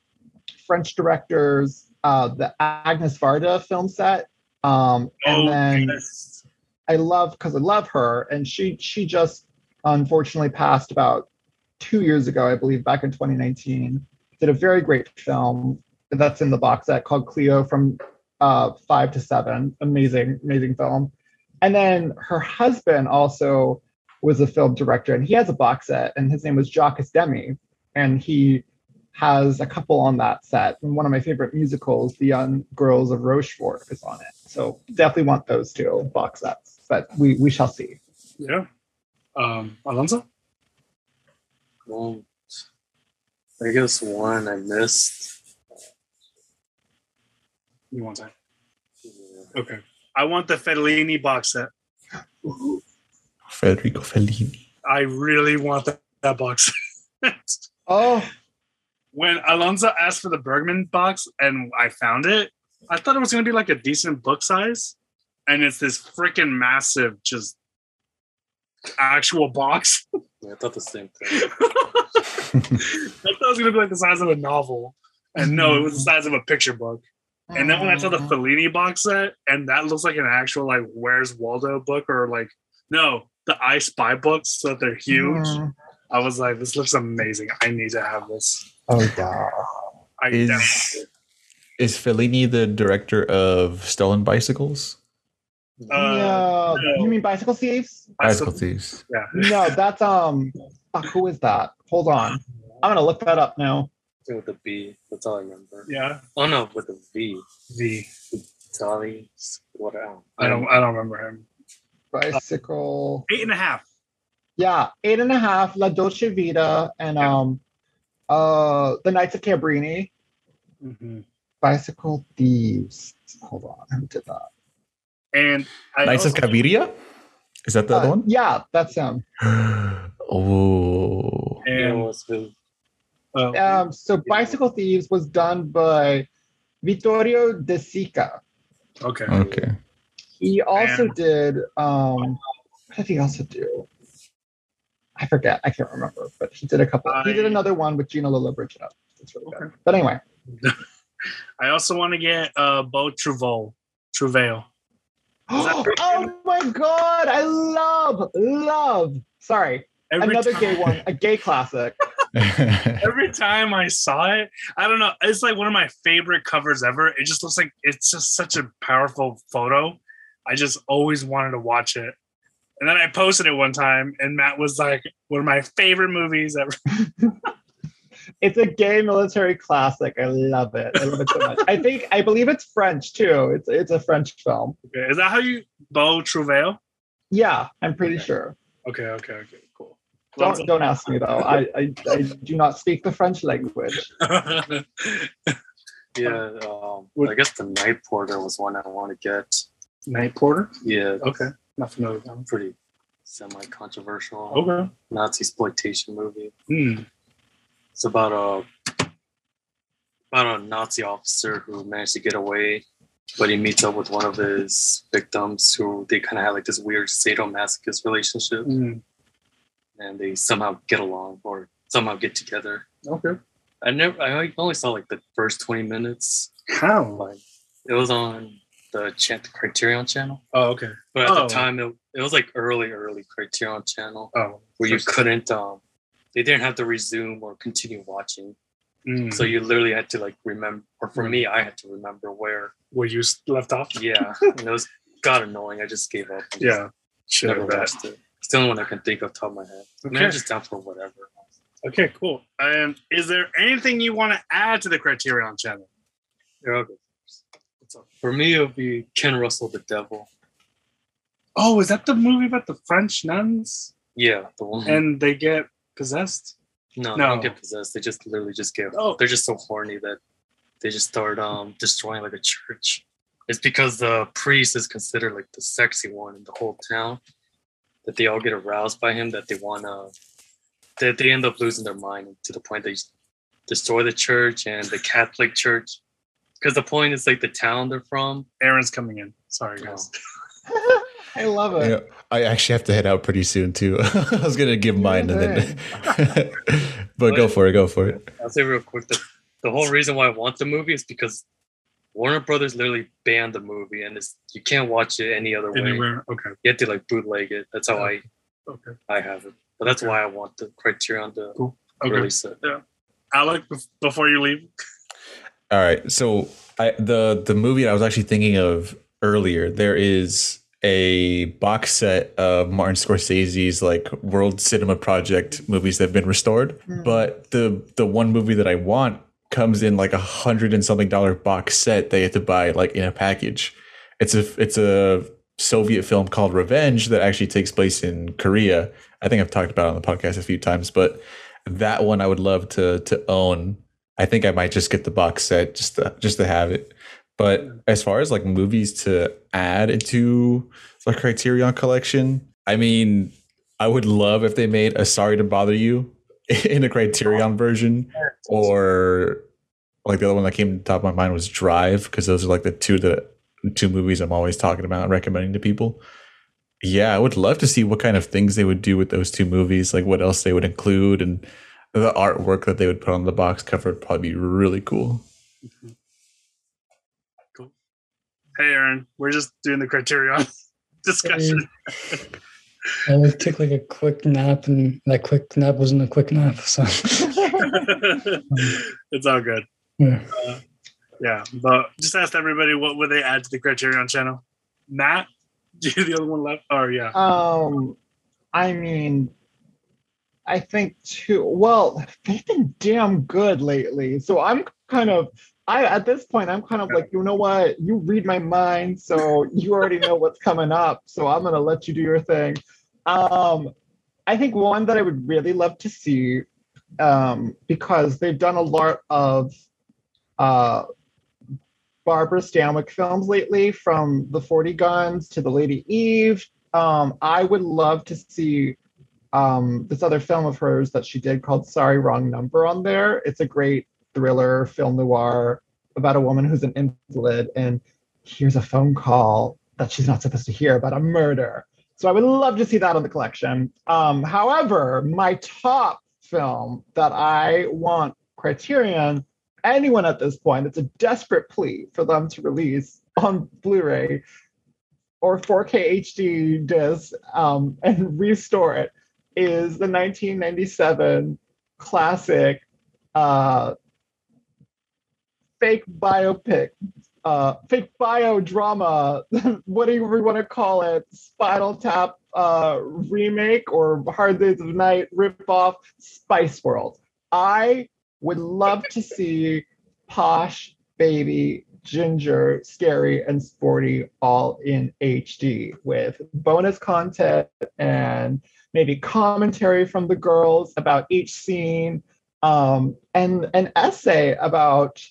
S2: French directors uh the Agnes Varda film set um and
S1: Oh,
S2: then. I love because I love her, and she she just unfortunately passed about two years ago, I believe, back in 2019. Did a very great film that's in the box set called Cleo from uh, five to seven. Amazing, amazing film. And then her husband also was a film director, and he has a box set, and his name was Jacques Demy, and he has a couple on that set. And one of my favorite musicals, The Young Girls of Rochefort, is on it. So definitely want those two box sets, but we we shall see.
S1: Yeah. Um, Alonso.
S4: Well, I guess one I missed.
S1: You want that?
S4: Yeah.
S1: Okay. I want the Fellini box set.
S3: Federico Fellini.
S1: I really want that, that box. set.
S2: Oh,
S1: when Alonso asked for the Bergman box and I found it, I thought it was going to be like a decent book size, and it's this freaking massive, just actual box.
S4: Yeah, I thought the same thing.
S1: I thought it was going to be like the size of a novel, and no, it was the size of a picture book. And then when I saw the Fellini box set, and that looks like an actual like Where's Waldo book, or like no, the I Spy books, so they're huge.
S2: Mm.
S1: I was like, this looks amazing. I need to have this.
S2: oh yeah.
S1: I
S3: Is
S1: definitely-
S3: is Fellini the director of Stolen Bicycles?
S1: Uh,
S2: yeah.
S1: no.
S2: You mean bicycle thieves?
S3: Bicycle Thieves.
S1: yeah.
S2: No, that's um. fuck, who is that? Hold on. I'm gonna look that up now.
S4: With the B. That's all I remember.
S1: Yeah.
S4: Oh no, with the V.
S1: V.
S4: Tali. What else?
S1: I don't I don't remember him.
S2: Bicycle.
S1: Eight and a half.
S2: Yeah, eight and a half. La Dolce Vita and um, uh, the Nights of Cabrini.
S1: Mm-hmm.
S2: Bicycle thieves. Hold on, who did that?
S1: And I
S3: Nights of
S1: also-
S3: Cabiria? Is that the other
S2: Uh,
S3: one?
S2: Yeah, that's him.
S3: oh.
S1: And
S4: was
S1: uh,
S2: Um, so Bicycle Thieves was done by Vittorio De Sica.
S1: okay.
S3: Okay.
S2: He also
S1: Man.
S2: did um what did he also do? I forget, I can't remember, but he did a couple. he did another one with Gina Lollobrigida. It's really good.
S1: Okay.
S2: But anyway,
S1: I also want to get uh Beau Travail. Truvail. Is that her
S2: oh my god, I love, love. Sorry,
S1: Every
S2: another
S1: time,
S2: gay one, a gay classic.
S1: Every time I saw it, I don't know. It's like one of my favorite covers ever. It just looks like it's just such a powerful photo. I just always wanted to watch it. And then I posted it one time, and Matt was like, one of my favorite movies ever.
S2: It's a gay military classic. I love it. I love it so much. I think I believe it's French too. It's it's a French film.
S1: Okay. Is that how you Bo Truvail?
S2: Yeah, I'm pretty
S1: Okay.
S2: sure.
S1: Okay, okay, okay, cool.
S2: Don't don't ask me though. I, I I do not speak the French language.
S4: Yeah, um, I guess the Night Porter was one I want to get.
S1: Night Porter.
S4: Yeah,
S1: Okay, not familiar with that.
S4: pretty semi-controversial
S1: Okay.
S4: Nazi exploitation movie.
S1: Hmm.
S4: It's about a about a Nazi officer who managed to get away but he meets up with one of his victims who they kind of have like this weird sadomasochist relationship,
S1: Mm.
S4: And they somehow get along or somehow get together.
S1: Okay.
S4: I never, I only saw like the first twenty minutes.
S1: How?
S4: Like it was on the, chan- the Criterion channel,
S1: Oh, okay.
S4: but at
S1: Oh.
S4: the time it, it was like early, early Criterion channel
S1: Oh,
S4: where you couldn't, um, they didn't have to resume or continue watching.
S1: Mm.
S4: So you literally had to like remember, or for
S1: Mm.
S4: me, I had to remember where.
S1: where you left off?
S4: Yeah, and it was got annoying. I just gave up. and just
S1: Yeah. Should have
S4: watched it. The only one I can think of top of my head. I mean,
S1: Okay.
S4: I'm just down for whatever.
S1: Okay, cool. And is there anything you want to add to the Criterion channel?
S4: Here, I'll go first. For me, it would be Ken Russell, The Devil.
S1: Oh, is that the movie about the French nuns
S4: Yeah, the one.
S1: and they get possessed?
S4: no,
S1: no.
S4: they don't get possessed. They just literally just get.
S1: Oh.
S4: They're just so horny that they just start um destroying like a church. It's because the priest is considered like the sexy one in the whole town. That they all get aroused by him. That they wanna. That they end up losing their mind to the point they destroy the church and the Catholic church. Because the point is like the town they're from.
S1: Aaron's coming in. Sorry, oh. guys.
S2: I love it.
S3: Yeah, I actually have to head out pretty soon too. I was gonna give mine and then, but go for it. Go for it.
S4: I'll say real quick that the whole reason why I want the movie is because Warner Brothers literally banned the movie and it's you can't watch it any other way.
S1: Anywhere? Okay.
S4: You have to like bootleg it. That's how I
S1: Okay.
S4: I have it. But that's why I want the Criterion to
S1: Cool. Okay.
S4: release it. Yeah.
S1: Alec, bef- before you leave.
S3: All right. So I the the movie I was actually thinking of earlier, there is a box set of Martin Scorsese's like World Cinema Project movies that have been restored.
S2: Mhm.
S3: But the the one movie that I want comes in like a hundred and something dollar box set they have to buy like in a package. It's a it's a Soviet film called Revenge that actually takes place in Korea. I think I've talked about it on the podcast a few times, but that one I would love to to own. I think I might just get the box set just to, just to have it. But as far as like movies to add into the Criterion collection, I mean, I would love if they made a Sorry to Bother You in a Criterion version, or like the other one that came to the top of my mind was Drive, because those are like the two that two movies I'm always talking about and recommending to people. Yeah, I would love to see what kind of things they would do with those two movies, like what else they would include, and the artwork that they would put on the box cover would probably be really cool. Mm-hmm. cool.
S1: Hey, Aaron. We're just doing the Criterion discussion.
S5: I like took like a quick nap, and that quick nap wasn't a quick nap. So
S1: it's all good.
S5: yeah.
S1: Yeah, but just ask everybody what would they add to the Criterion channel. Matt, you the other one left? Oh yeah,
S2: Um, I mean, I think too. Well, they've been damn good lately, so I'm kind of. I at this point I'm kind of like, you know what? You read my mind, so you already know what's coming up. So I'm gonna let you do your thing. Um, I think one that I would really love to see, um, because they've done a lot of, uh, Barbara Stanwyck films lately, from The 40 Guns to The Lady Eve. Um, I would love to see um, this other film of hers that she did called Sorry Wrong Number on there. It's a great thriller, film noir about a woman who's an invalid and hears a phone call that she's not supposed to hear about a murder. So I would love to see that on the collection. Um, however, my top film that I want Criterion anyone at this point, it's a desperate plea for them to release on Blu-ray or 4K HD disc um, and restore it is the 1997 classic uh, fake biopic, uh, fake biodrama, whatever you want to call it, Spinal Tap uh, remake or Hard Days of Night ripoff, Spice World. I would love to see posh baby ginger scary and sporty all in hd with bonus content and maybe commentary from the girls about each scene um, and an essay about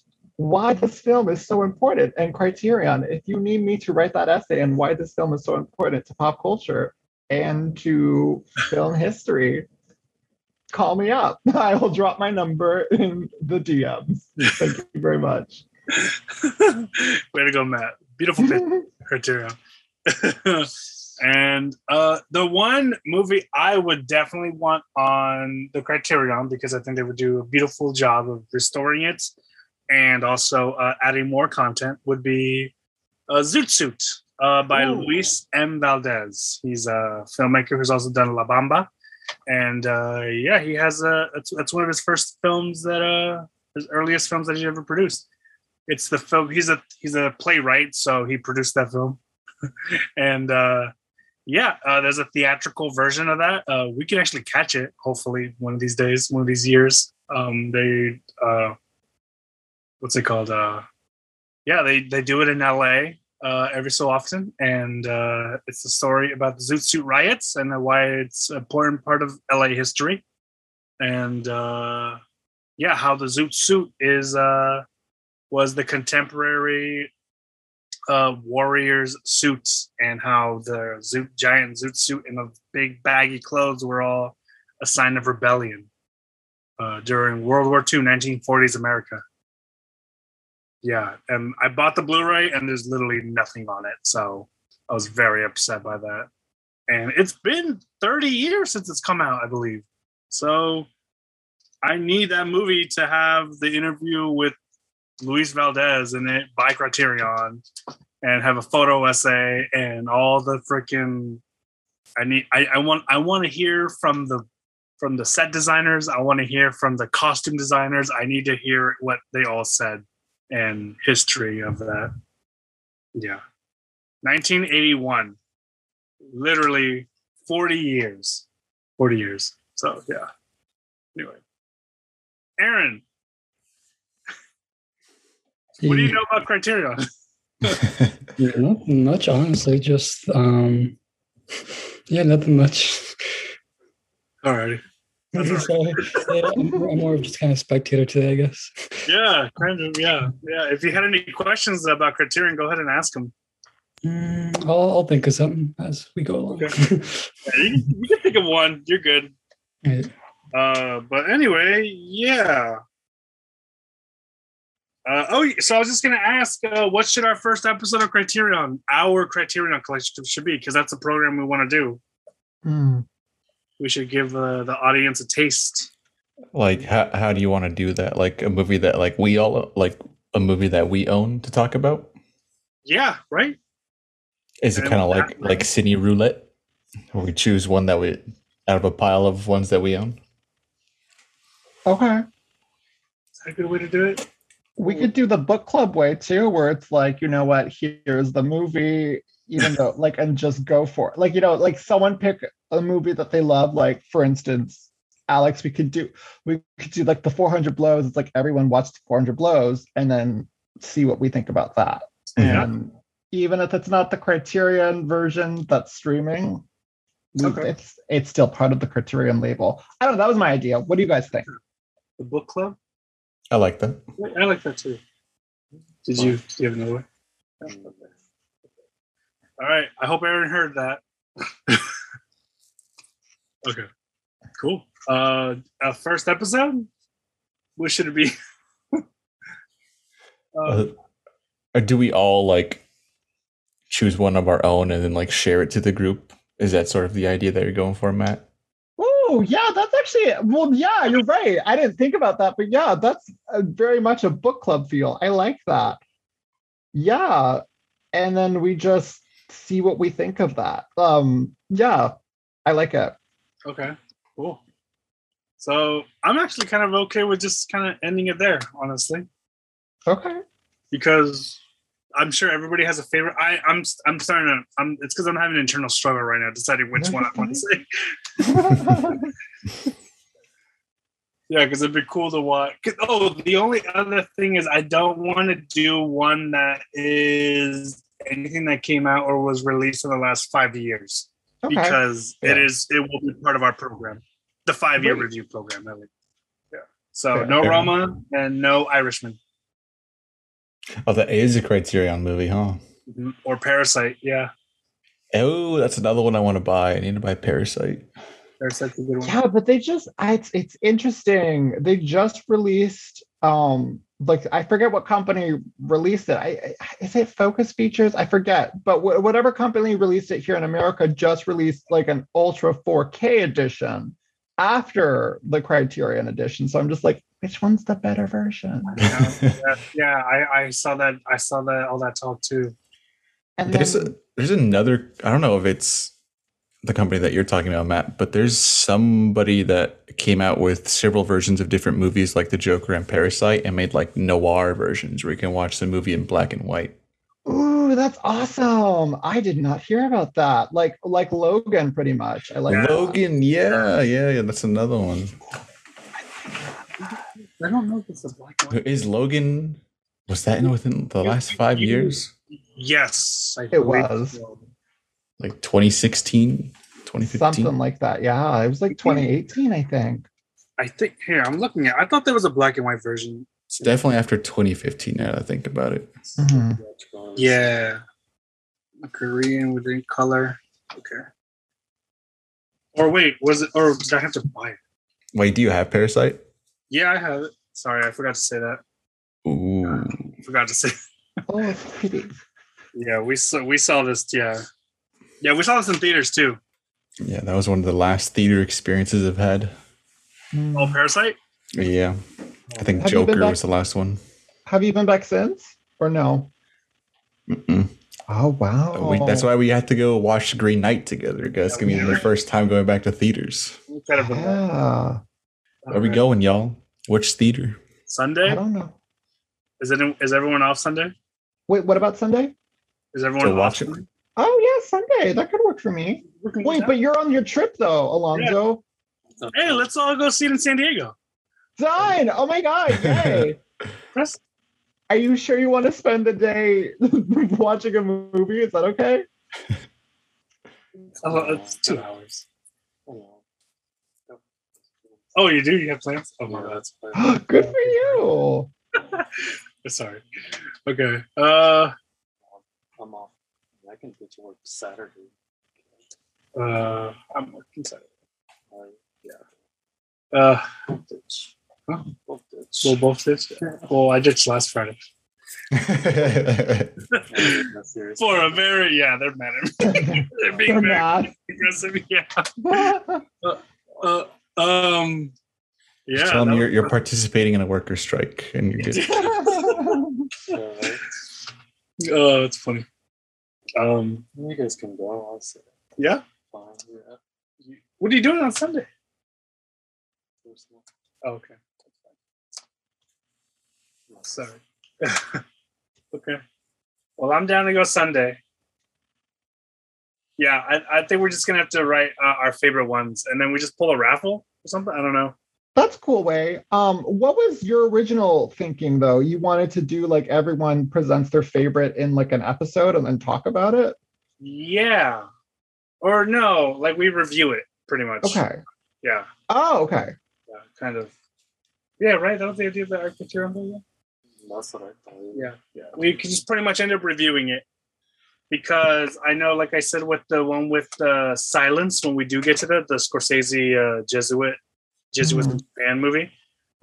S2: why this film is so important and criterion if you need me to write that essay and why this film is so important to pop culture and to film history call me up. I will drop my number in the DMs. Thank you very much.
S1: way to go, Matt. beautiful Criterion. and uh, the one movie I would definitely want on the Criterion because I think they would do a beautiful job of restoring it and also uh, adding more content would be uh, Zoot Suit uh, by
S2: Ooh.
S1: Luis M. Valdez. He's a filmmaker who's also done La Bamba. And uh, yeah, he has a, that's, one of his first films that, uh, his earliest films that he ever produced. It's the film, he's a, he's a playwright, so he produced that film. and uh, yeah, uh, there's a theatrical version of that. Uh, we can actually catch it, hopefully, one of these days, one of these years. Um, they, uh, what's it called? Uh, yeah, they they do it in LA uh, every so often, and uh, it's a story about the Zoot Suit riots and why it's an important part of LA history, and uh, yeah, how the Zoot Suit is uh, was the contemporary uh, warriors' suits, and how the Zoot giant Zoot suit and the big baggy clothes were all a sign of rebellion uh, during World War II, 1940s America yeah and i bought the blu-ray and there's literally nothing on it so i was very upset by that. And it's been 30 years since it's come out i believe. So i need that movie to have the interview with luis valdez in it by criterion and have a photo essay and all the freaking i need i, I want i want to hear from the from the set designers. I want to hear from the costume designers. I need to hear what they all said and history of that. Yeah. 1981. Literally 40 years. 40 years. So, yeah. Anyway. Aaron, what do you know about Criterion?
S5: Yeah, nothing much, honestly. Just um, yeah, nothing much.
S1: Alrighty. That's
S5: so, yeah, I'm, I'm more of just kind of spectator today, I guess.
S1: Yeah, kind of. Yeah. Yeah. If you had any questions about Criterion, go ahead and ask them.
S5: Mm, I'll, I'll think of something as we go along.
S1: Yeah, you, can- you can think of one. You're good.
S5: Yeah.
S1: Uh, but anyway, yeah. Uh, oh, so I was just gonna ask, uh, what should our first episode of Criterion, our Criterion collection, should be? Because that's a program we want to do.
S2: Hmm.
S1: We should give uh, the audience a taste.
S3: like how how do you want to do that? Like a movie that like we all like a movie that we own to talk about?
S1: Yeah, right.
S3: Is it kind of like
S1: that-
S3: like cine roulette, where we choose one that we out of a pile of ones that we own?
S2: Okay.
S1: Is that a good way to do it?
S2: We could do the book club way too, where it's like, you know what, here's the movie, even though like and just go for it. Like, you know, like someone pick a movie that they love, like for instance, Alex, we could do we could do like the 400 blows. It's like everyone watched 400 blows and then see what we think about that.
S1: Yeah.
S2: And even if it's not the criterion version that's streaming,
S1: Okay.
S2: it's it's still part of the criterion label. I don't know, that was my idea. What do you guys think?
S1: The book club.
S3: I like that.
S1: I like that too. Did you? Do you have another way? All right. I hope Aaron heard that. okay. Cool. Uh, uh, first episode. What should it be? uh,
S3: Uh, do we all like choose one of our own and then like share it to the group? Is that sort of the idea that you're going for, Matt?
S2: Oh, yeah, that's actually well, yeah, you're right. I didn't think about that, but yeah, that's a, very much a book club feel. I like that. Yeah, and then we just see what we think of that. Um, yeah, I like it.
S1: okay. Cool. So I'm actually kind of okay with just kind of ending it there, honestly.
S2: Okay.
S1: because I'm sure everybody has a favorite. I, I'm I'm starting to. I'm. It's because I'm having an internal struggle right now, deciding which one I want to say. Yeah, because it'd be cool to watch. Oh, the only other thing is I don't want to do one that is anything that came out or was released in the last five years
S2: okay.
S1: because it
S2: Yeah.
S1: is it will be part of our program, the five year review program. I mean. Yeah. So
S2: Fair.
S1: no
S3: Fair.
S1: Roma and no Irishman
S3: Oh, that is a Criterion movie, huh?
S1: Mhm. or Parasite. Yeah,
S3: Oh, that's another one I want to buy. I need to buy Parasite.
S1: Parasite's a good one.
S2: Yeah, but they just it's it's interesting. They just released um like I forget what company released it. I, I is it Focus Features? I forget, but wh- whatever company released it here in America just released like an Ultra 4K edition after the Criterion edition. So I'm just like, which one's the better version?
S1: yeah, yeah, I, I saw that. I saw that all that talk too.
S2: And
S3: There's
S2: then,
S3: a, there's another. I don't know if it's the company that you're talking about, Matt, but there's somebody that came out with several versions of different movies, like The Joker and Parasite, and made like noir versions where you can watch the movie in black and white.
S2: ooh, that's awesome! I did not hear about that. Like like Logan, pretty much. I like that.
S3: Logan, yeah, yeah, yeah. That's another one.
S1: I don't know if it's a black one.
S3: Is Logan? Was that in within the last five years?
S1: Yes, I
S2: It
S1: believe
S2: was.
S1: So.
S3: Like 2016, 2015?
S2: Something like that. Yeah, it was like 2018, I think.
S1: I think here I'm looking at. I thought there was a black and white version.
S3: It's definitely after 2015. Now that I think about it.
S2: Mhm.
S1: Yeah, a Korean within color. Okay. Or wait, was it? Or did I have to buy it?
S3: Wait, do you have Parasite?
S1: Yeah, I have it. Sorry, I forgot to say that.
S3: Ooh.
S1: Forgot to say.
S2: Oh, it's pretty.
S1: Yeah, we saw we saw this. Yeah, yeah, we saw this in theaters too.
S3: Yeah, that was one of the last theater experiences I've had.
S2: Mm.
S1: Oh, Parasite.
S3: Yeah. I think
S2: Have
S3: Joker
S2: back-
S3: was the last one.
S2: Have you been back since, or no?
S3: Mm-mm.
S2: Oh wow!
S3: We- that's why we had to go watch Green Knight together, guys. It's gonna be the first time going back to theaters.
S1: We could
S2: Yeah,
S3: Where are we going, y'all? Which theater?
S1: Sunday.
S2: I don't know.
S1: Is it? Is everyone off Sunday?
S2: Wait, what about Sunday?
S1: Is everyone
S3: To
S1: off
S3: watch it?
S2: Oh yeah, Sunday. That could work for me.
S1: We can go
S2: Wait, but you're on your trip though, Alonso.
S1: hey, let's all go see it in San Diego.
S2: Done. Oh my god! Yay! Are you sure you want to spend the day watching a movie? Is that okay?
S1: Oh, it's two hours. Oh, you do? You have plans? Oh my god.
S4: that's fine.
S2: Good for you.
S1: Sorry. Okay. Uh.
S4: I'm off. I can get to work Saturday.
S1: Uh. I'm working Saturday.
S4: Uh,
S1: Uh.
S4: both ditch.
S1: Huh?
S4: Both ditch.
S1: We'll both ditch. Well, I ditched last Friday
S4: Yeah,
S1: for a very yeah. They're mad at me. they're being
S2: They're
S1: very
S2: mad.
S1: aggressive. Yeah. Uh. Um. Yeah.
S3: Tell them you're,
S1: was-
S3: you're participating in a worker strike and you're good.
S4: Alright.
S1: Oh, it's funny. Um.
S4: You guys can go. I'll
S1: Yeah.
S4: fine. Yeah.
S1: What are you doing on Sunday? Oh, okay. Sorry. okay. Well, I'm down to go Sunday. Yeah, I, I think we're just gonna have to write uh, our favorite ones, and then we just pull a raffle or something. I don't know.
S2: That's a cool way. Um, what was your original thinking though? You wanted to do like everyone presents their favorite in like an episode and then talk about it?
S1: Yeah, or no, like we review it pretty much.
S2: Okay.
S1: Yeah,
S2: Oh, okay.
S1: yeah, kind of. Yeah, right. That was the idea of the architecture on there.
S4: That's what I thought.
S1: Yeah, yeah. We can just pretty much end up reviewing it because I know, like I said, with the one with the silence, when we do get to the the Scorsese uh, Jesuit Jesuit
S2: Mhm.
S1: fan movie,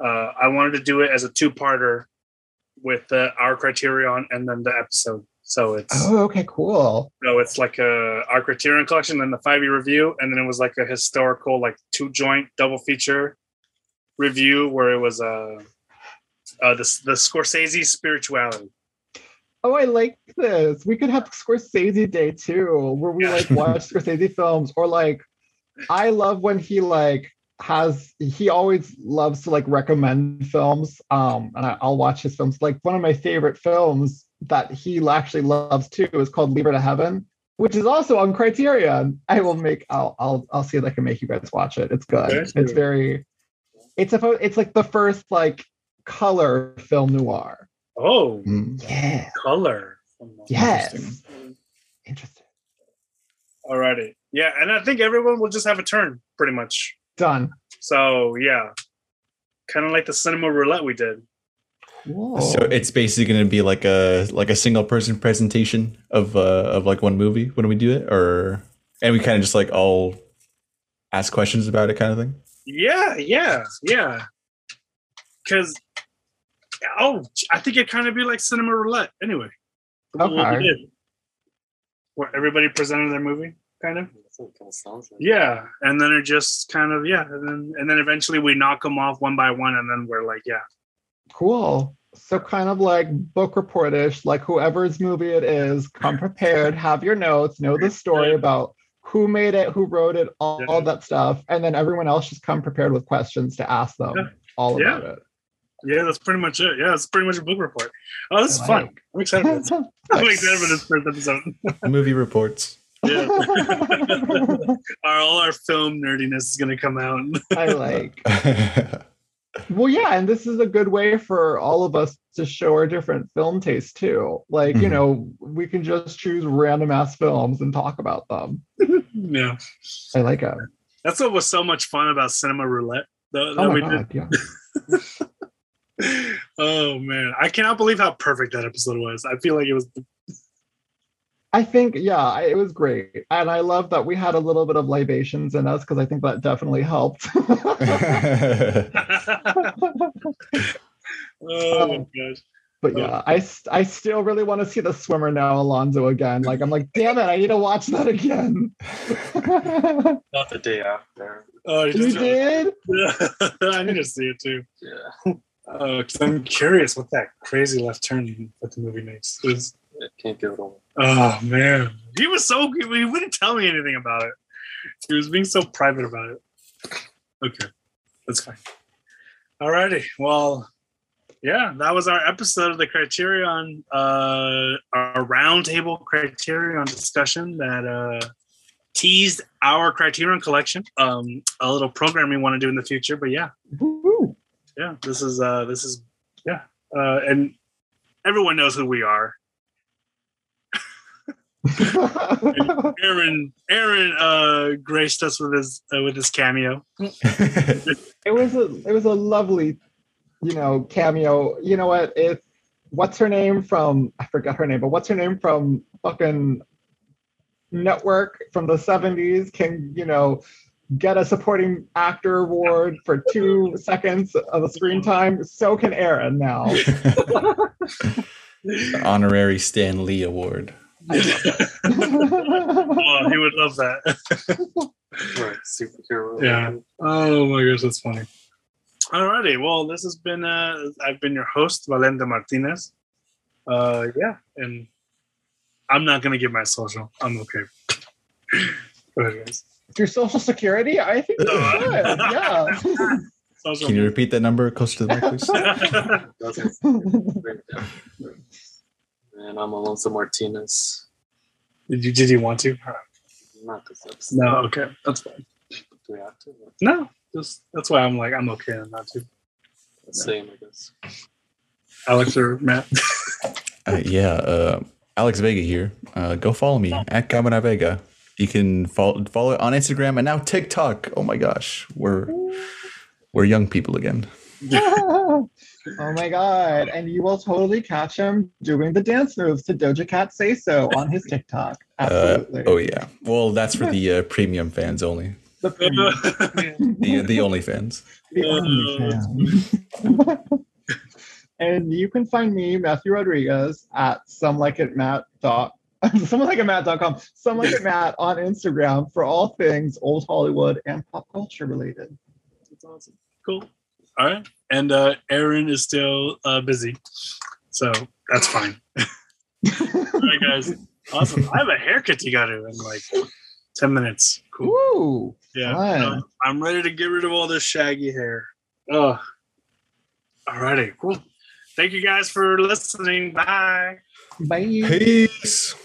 S1: uh, I wanted to do it as a two parter with the our criterion and then the episode. So it's
S2: Oh, okay, cool.
S1: so it's like a our criterion collection and the five year review, and then it was like a historical like two joint double feature review where it was uh, uh the the Scorsese spirituality.
S2: Oh, I like this. We could have Scorsese Day too, where we
S1: Yeah.
S2: like watch Scorsese films, or like I love when he like has he always loves to like recommend films. Um, and I, I'll watch his films. Like one of my favorite films that he actually loves too is called Leave to Heaven, which is also on Criterion. I will make I'll I'll I'll see if I can make you guys watch it. It's good. It's very it's a it's like the first like color film noir.
S1: Oh,
S3: Mm.
S2: Yeah.
S1: color.
S2: Yes.
S3: Interesting.
S2: Interesting.
S1: Alrighty. Yeah, and I think everyone will just have a turn pretty much.
S2: Done.
S1: So yeah, kind of like the cinema roulette we did.
S2: Cool.
S3: So it's basically going to be like a like a single person presentation of uh of like one movie when we do it, or and we kind of just like all ask questions about it, kind of thing.
S1: Yeah, yeah, yeah. Because oh, I think it kind of be like cinema roulette. Anyway, What we
S2: Okay.
S1: did. where everybody presented their movie, kind of.
S4: That's what it kind of sounds like.
S1: Yeah, and then it just kind of yeah, and then and then eventually we knock them off one by one, and then we're like, yeah,
S2: Cool. So kind of like book reportish, like whoever's movie it is, come prepared, have your notes, know the story about who made it, who wrote it, all, all that stuff, and then everyone else just come prepared with questions to ask them
S1: Yeah.
S2: all
S1: Yeah.
S2: about it.
S1: yeah, that's pretty much it. Yeah, it's pretty much a book report. Oh, this is
S2: I
S1: fun.
S2: like.
S1: I'm excited. For this. I'm excited for this first episode.
S3: Movie reports.
S1: Yeah. our, all our film nerdiness is gonna come out.
S2: I like. Well, yeah, and this is a good way for all of us to show our different film tastes too. Like, you
S3: Mhm.
S2: know, we can just choose random ass films and talk about them.
S1: yeah,
S2: I like it.
S1: that's what was so much fun about cinema roulette. That, that
S2: Oh
S1: we
S2: my god, yeah.
S1: Oh man, I cannot believe how perfect that episode was. I feel like it was.
S2: I think, yeah, it was great. And I love that we had a little bit of libations in us because I think that definitely helped.
S1: oh my gosh.
S2: but yeah, I, I still really want to see the swimmer now, Alonso, again. Like, I'm like, damn it, I need to watch that again.
S4: Not the day after.
S1: Oh, you
S2: you
S1: just,
S2: did?
S1: I need to see it too.
S4: Yeah.
S1: Uh, 'cause I'm curious what that crazy left turn that the movie makes. Is
S4: I can't give it away.
S1: Oh man, he was so he wouldn't tell me anything about it. He was being so private about it. Okay, that's fine. Alrighty, well, yeah, that was our episode of the Criterion, uh, our roundtable Criterion discussion that uh teased our Criterion collection. Um, a little program we want to do in the future, but yeah,
S2: Woo-hoo.
S1: yeah this is uh this is yeah uh and everyone knows who we are aaron aaron uh graced us with his uh, with his cameo.
S2: It was a it was a lovely you know cameo. You know what? If what's her name from i forgot her name but what's her name from fucking network from the 70s can you know get a supporting actor award for two seconds of the screen time. So can aaron now.
S3: The honorary Stan Lee Award.
S1: Oh he would love that.
S4: Right, superhero.
S1: Yeah. oh my gosh that's funny. Alrighty well this has been uh i've been your host valente martinez. Uh yeah and i'm not gonna give my social. I'm okay. Go
S2: your social security? I think you should yeah.
S1: Social
S3: Can you repeat that number closer to the mic, please?
S4: Doesn't bring it down. And I'm Alonso Martinez.
S1: did you did you want to
S4: Not this episode.
S1: no okay that's fine
S4: Do we have to?
S1: No, just that's why I'm like I'm okay not to.
S4: Same, I guess.
S1: Alex or Matt.
S3: Uh, yeah, uh, Alex Vega here. Uh, go follow me at Camina Vega. You can follow follow on Instagram and now TikTok. Oh my gosh, we're we're young people again.
S2: oh my god. And you will totally catch him doing the dance moves to Doja Cat Say So on his TikTok.
S3: Uh,
S2: Absolutely.
S3: oh yeah. Well, that's for the uh, premium fans only.
S2: the,
S3: The the only fans.
S2: the OnlyFans. and you can find me, Matthew Rodriguez, at some like it Matt dot someone like it Matt.com, some like it Matt on Instagram for all things old Hollywood and pop culture related.
S1: That's awesome. Cool. All right. And uh Aaron is still uh busy. So that's fine. All right, guys. Awesome. I have a haircut to go to in like 10 minutes. Cool.
S2: Ooh,
S1: Yeah.
S2: fun.
S1: um, I'm ready to get rid of all this shaggy hair. Oh. All righty. Cool. Thank you guys for listening. Bye.
S2: bye.
S3: Peace.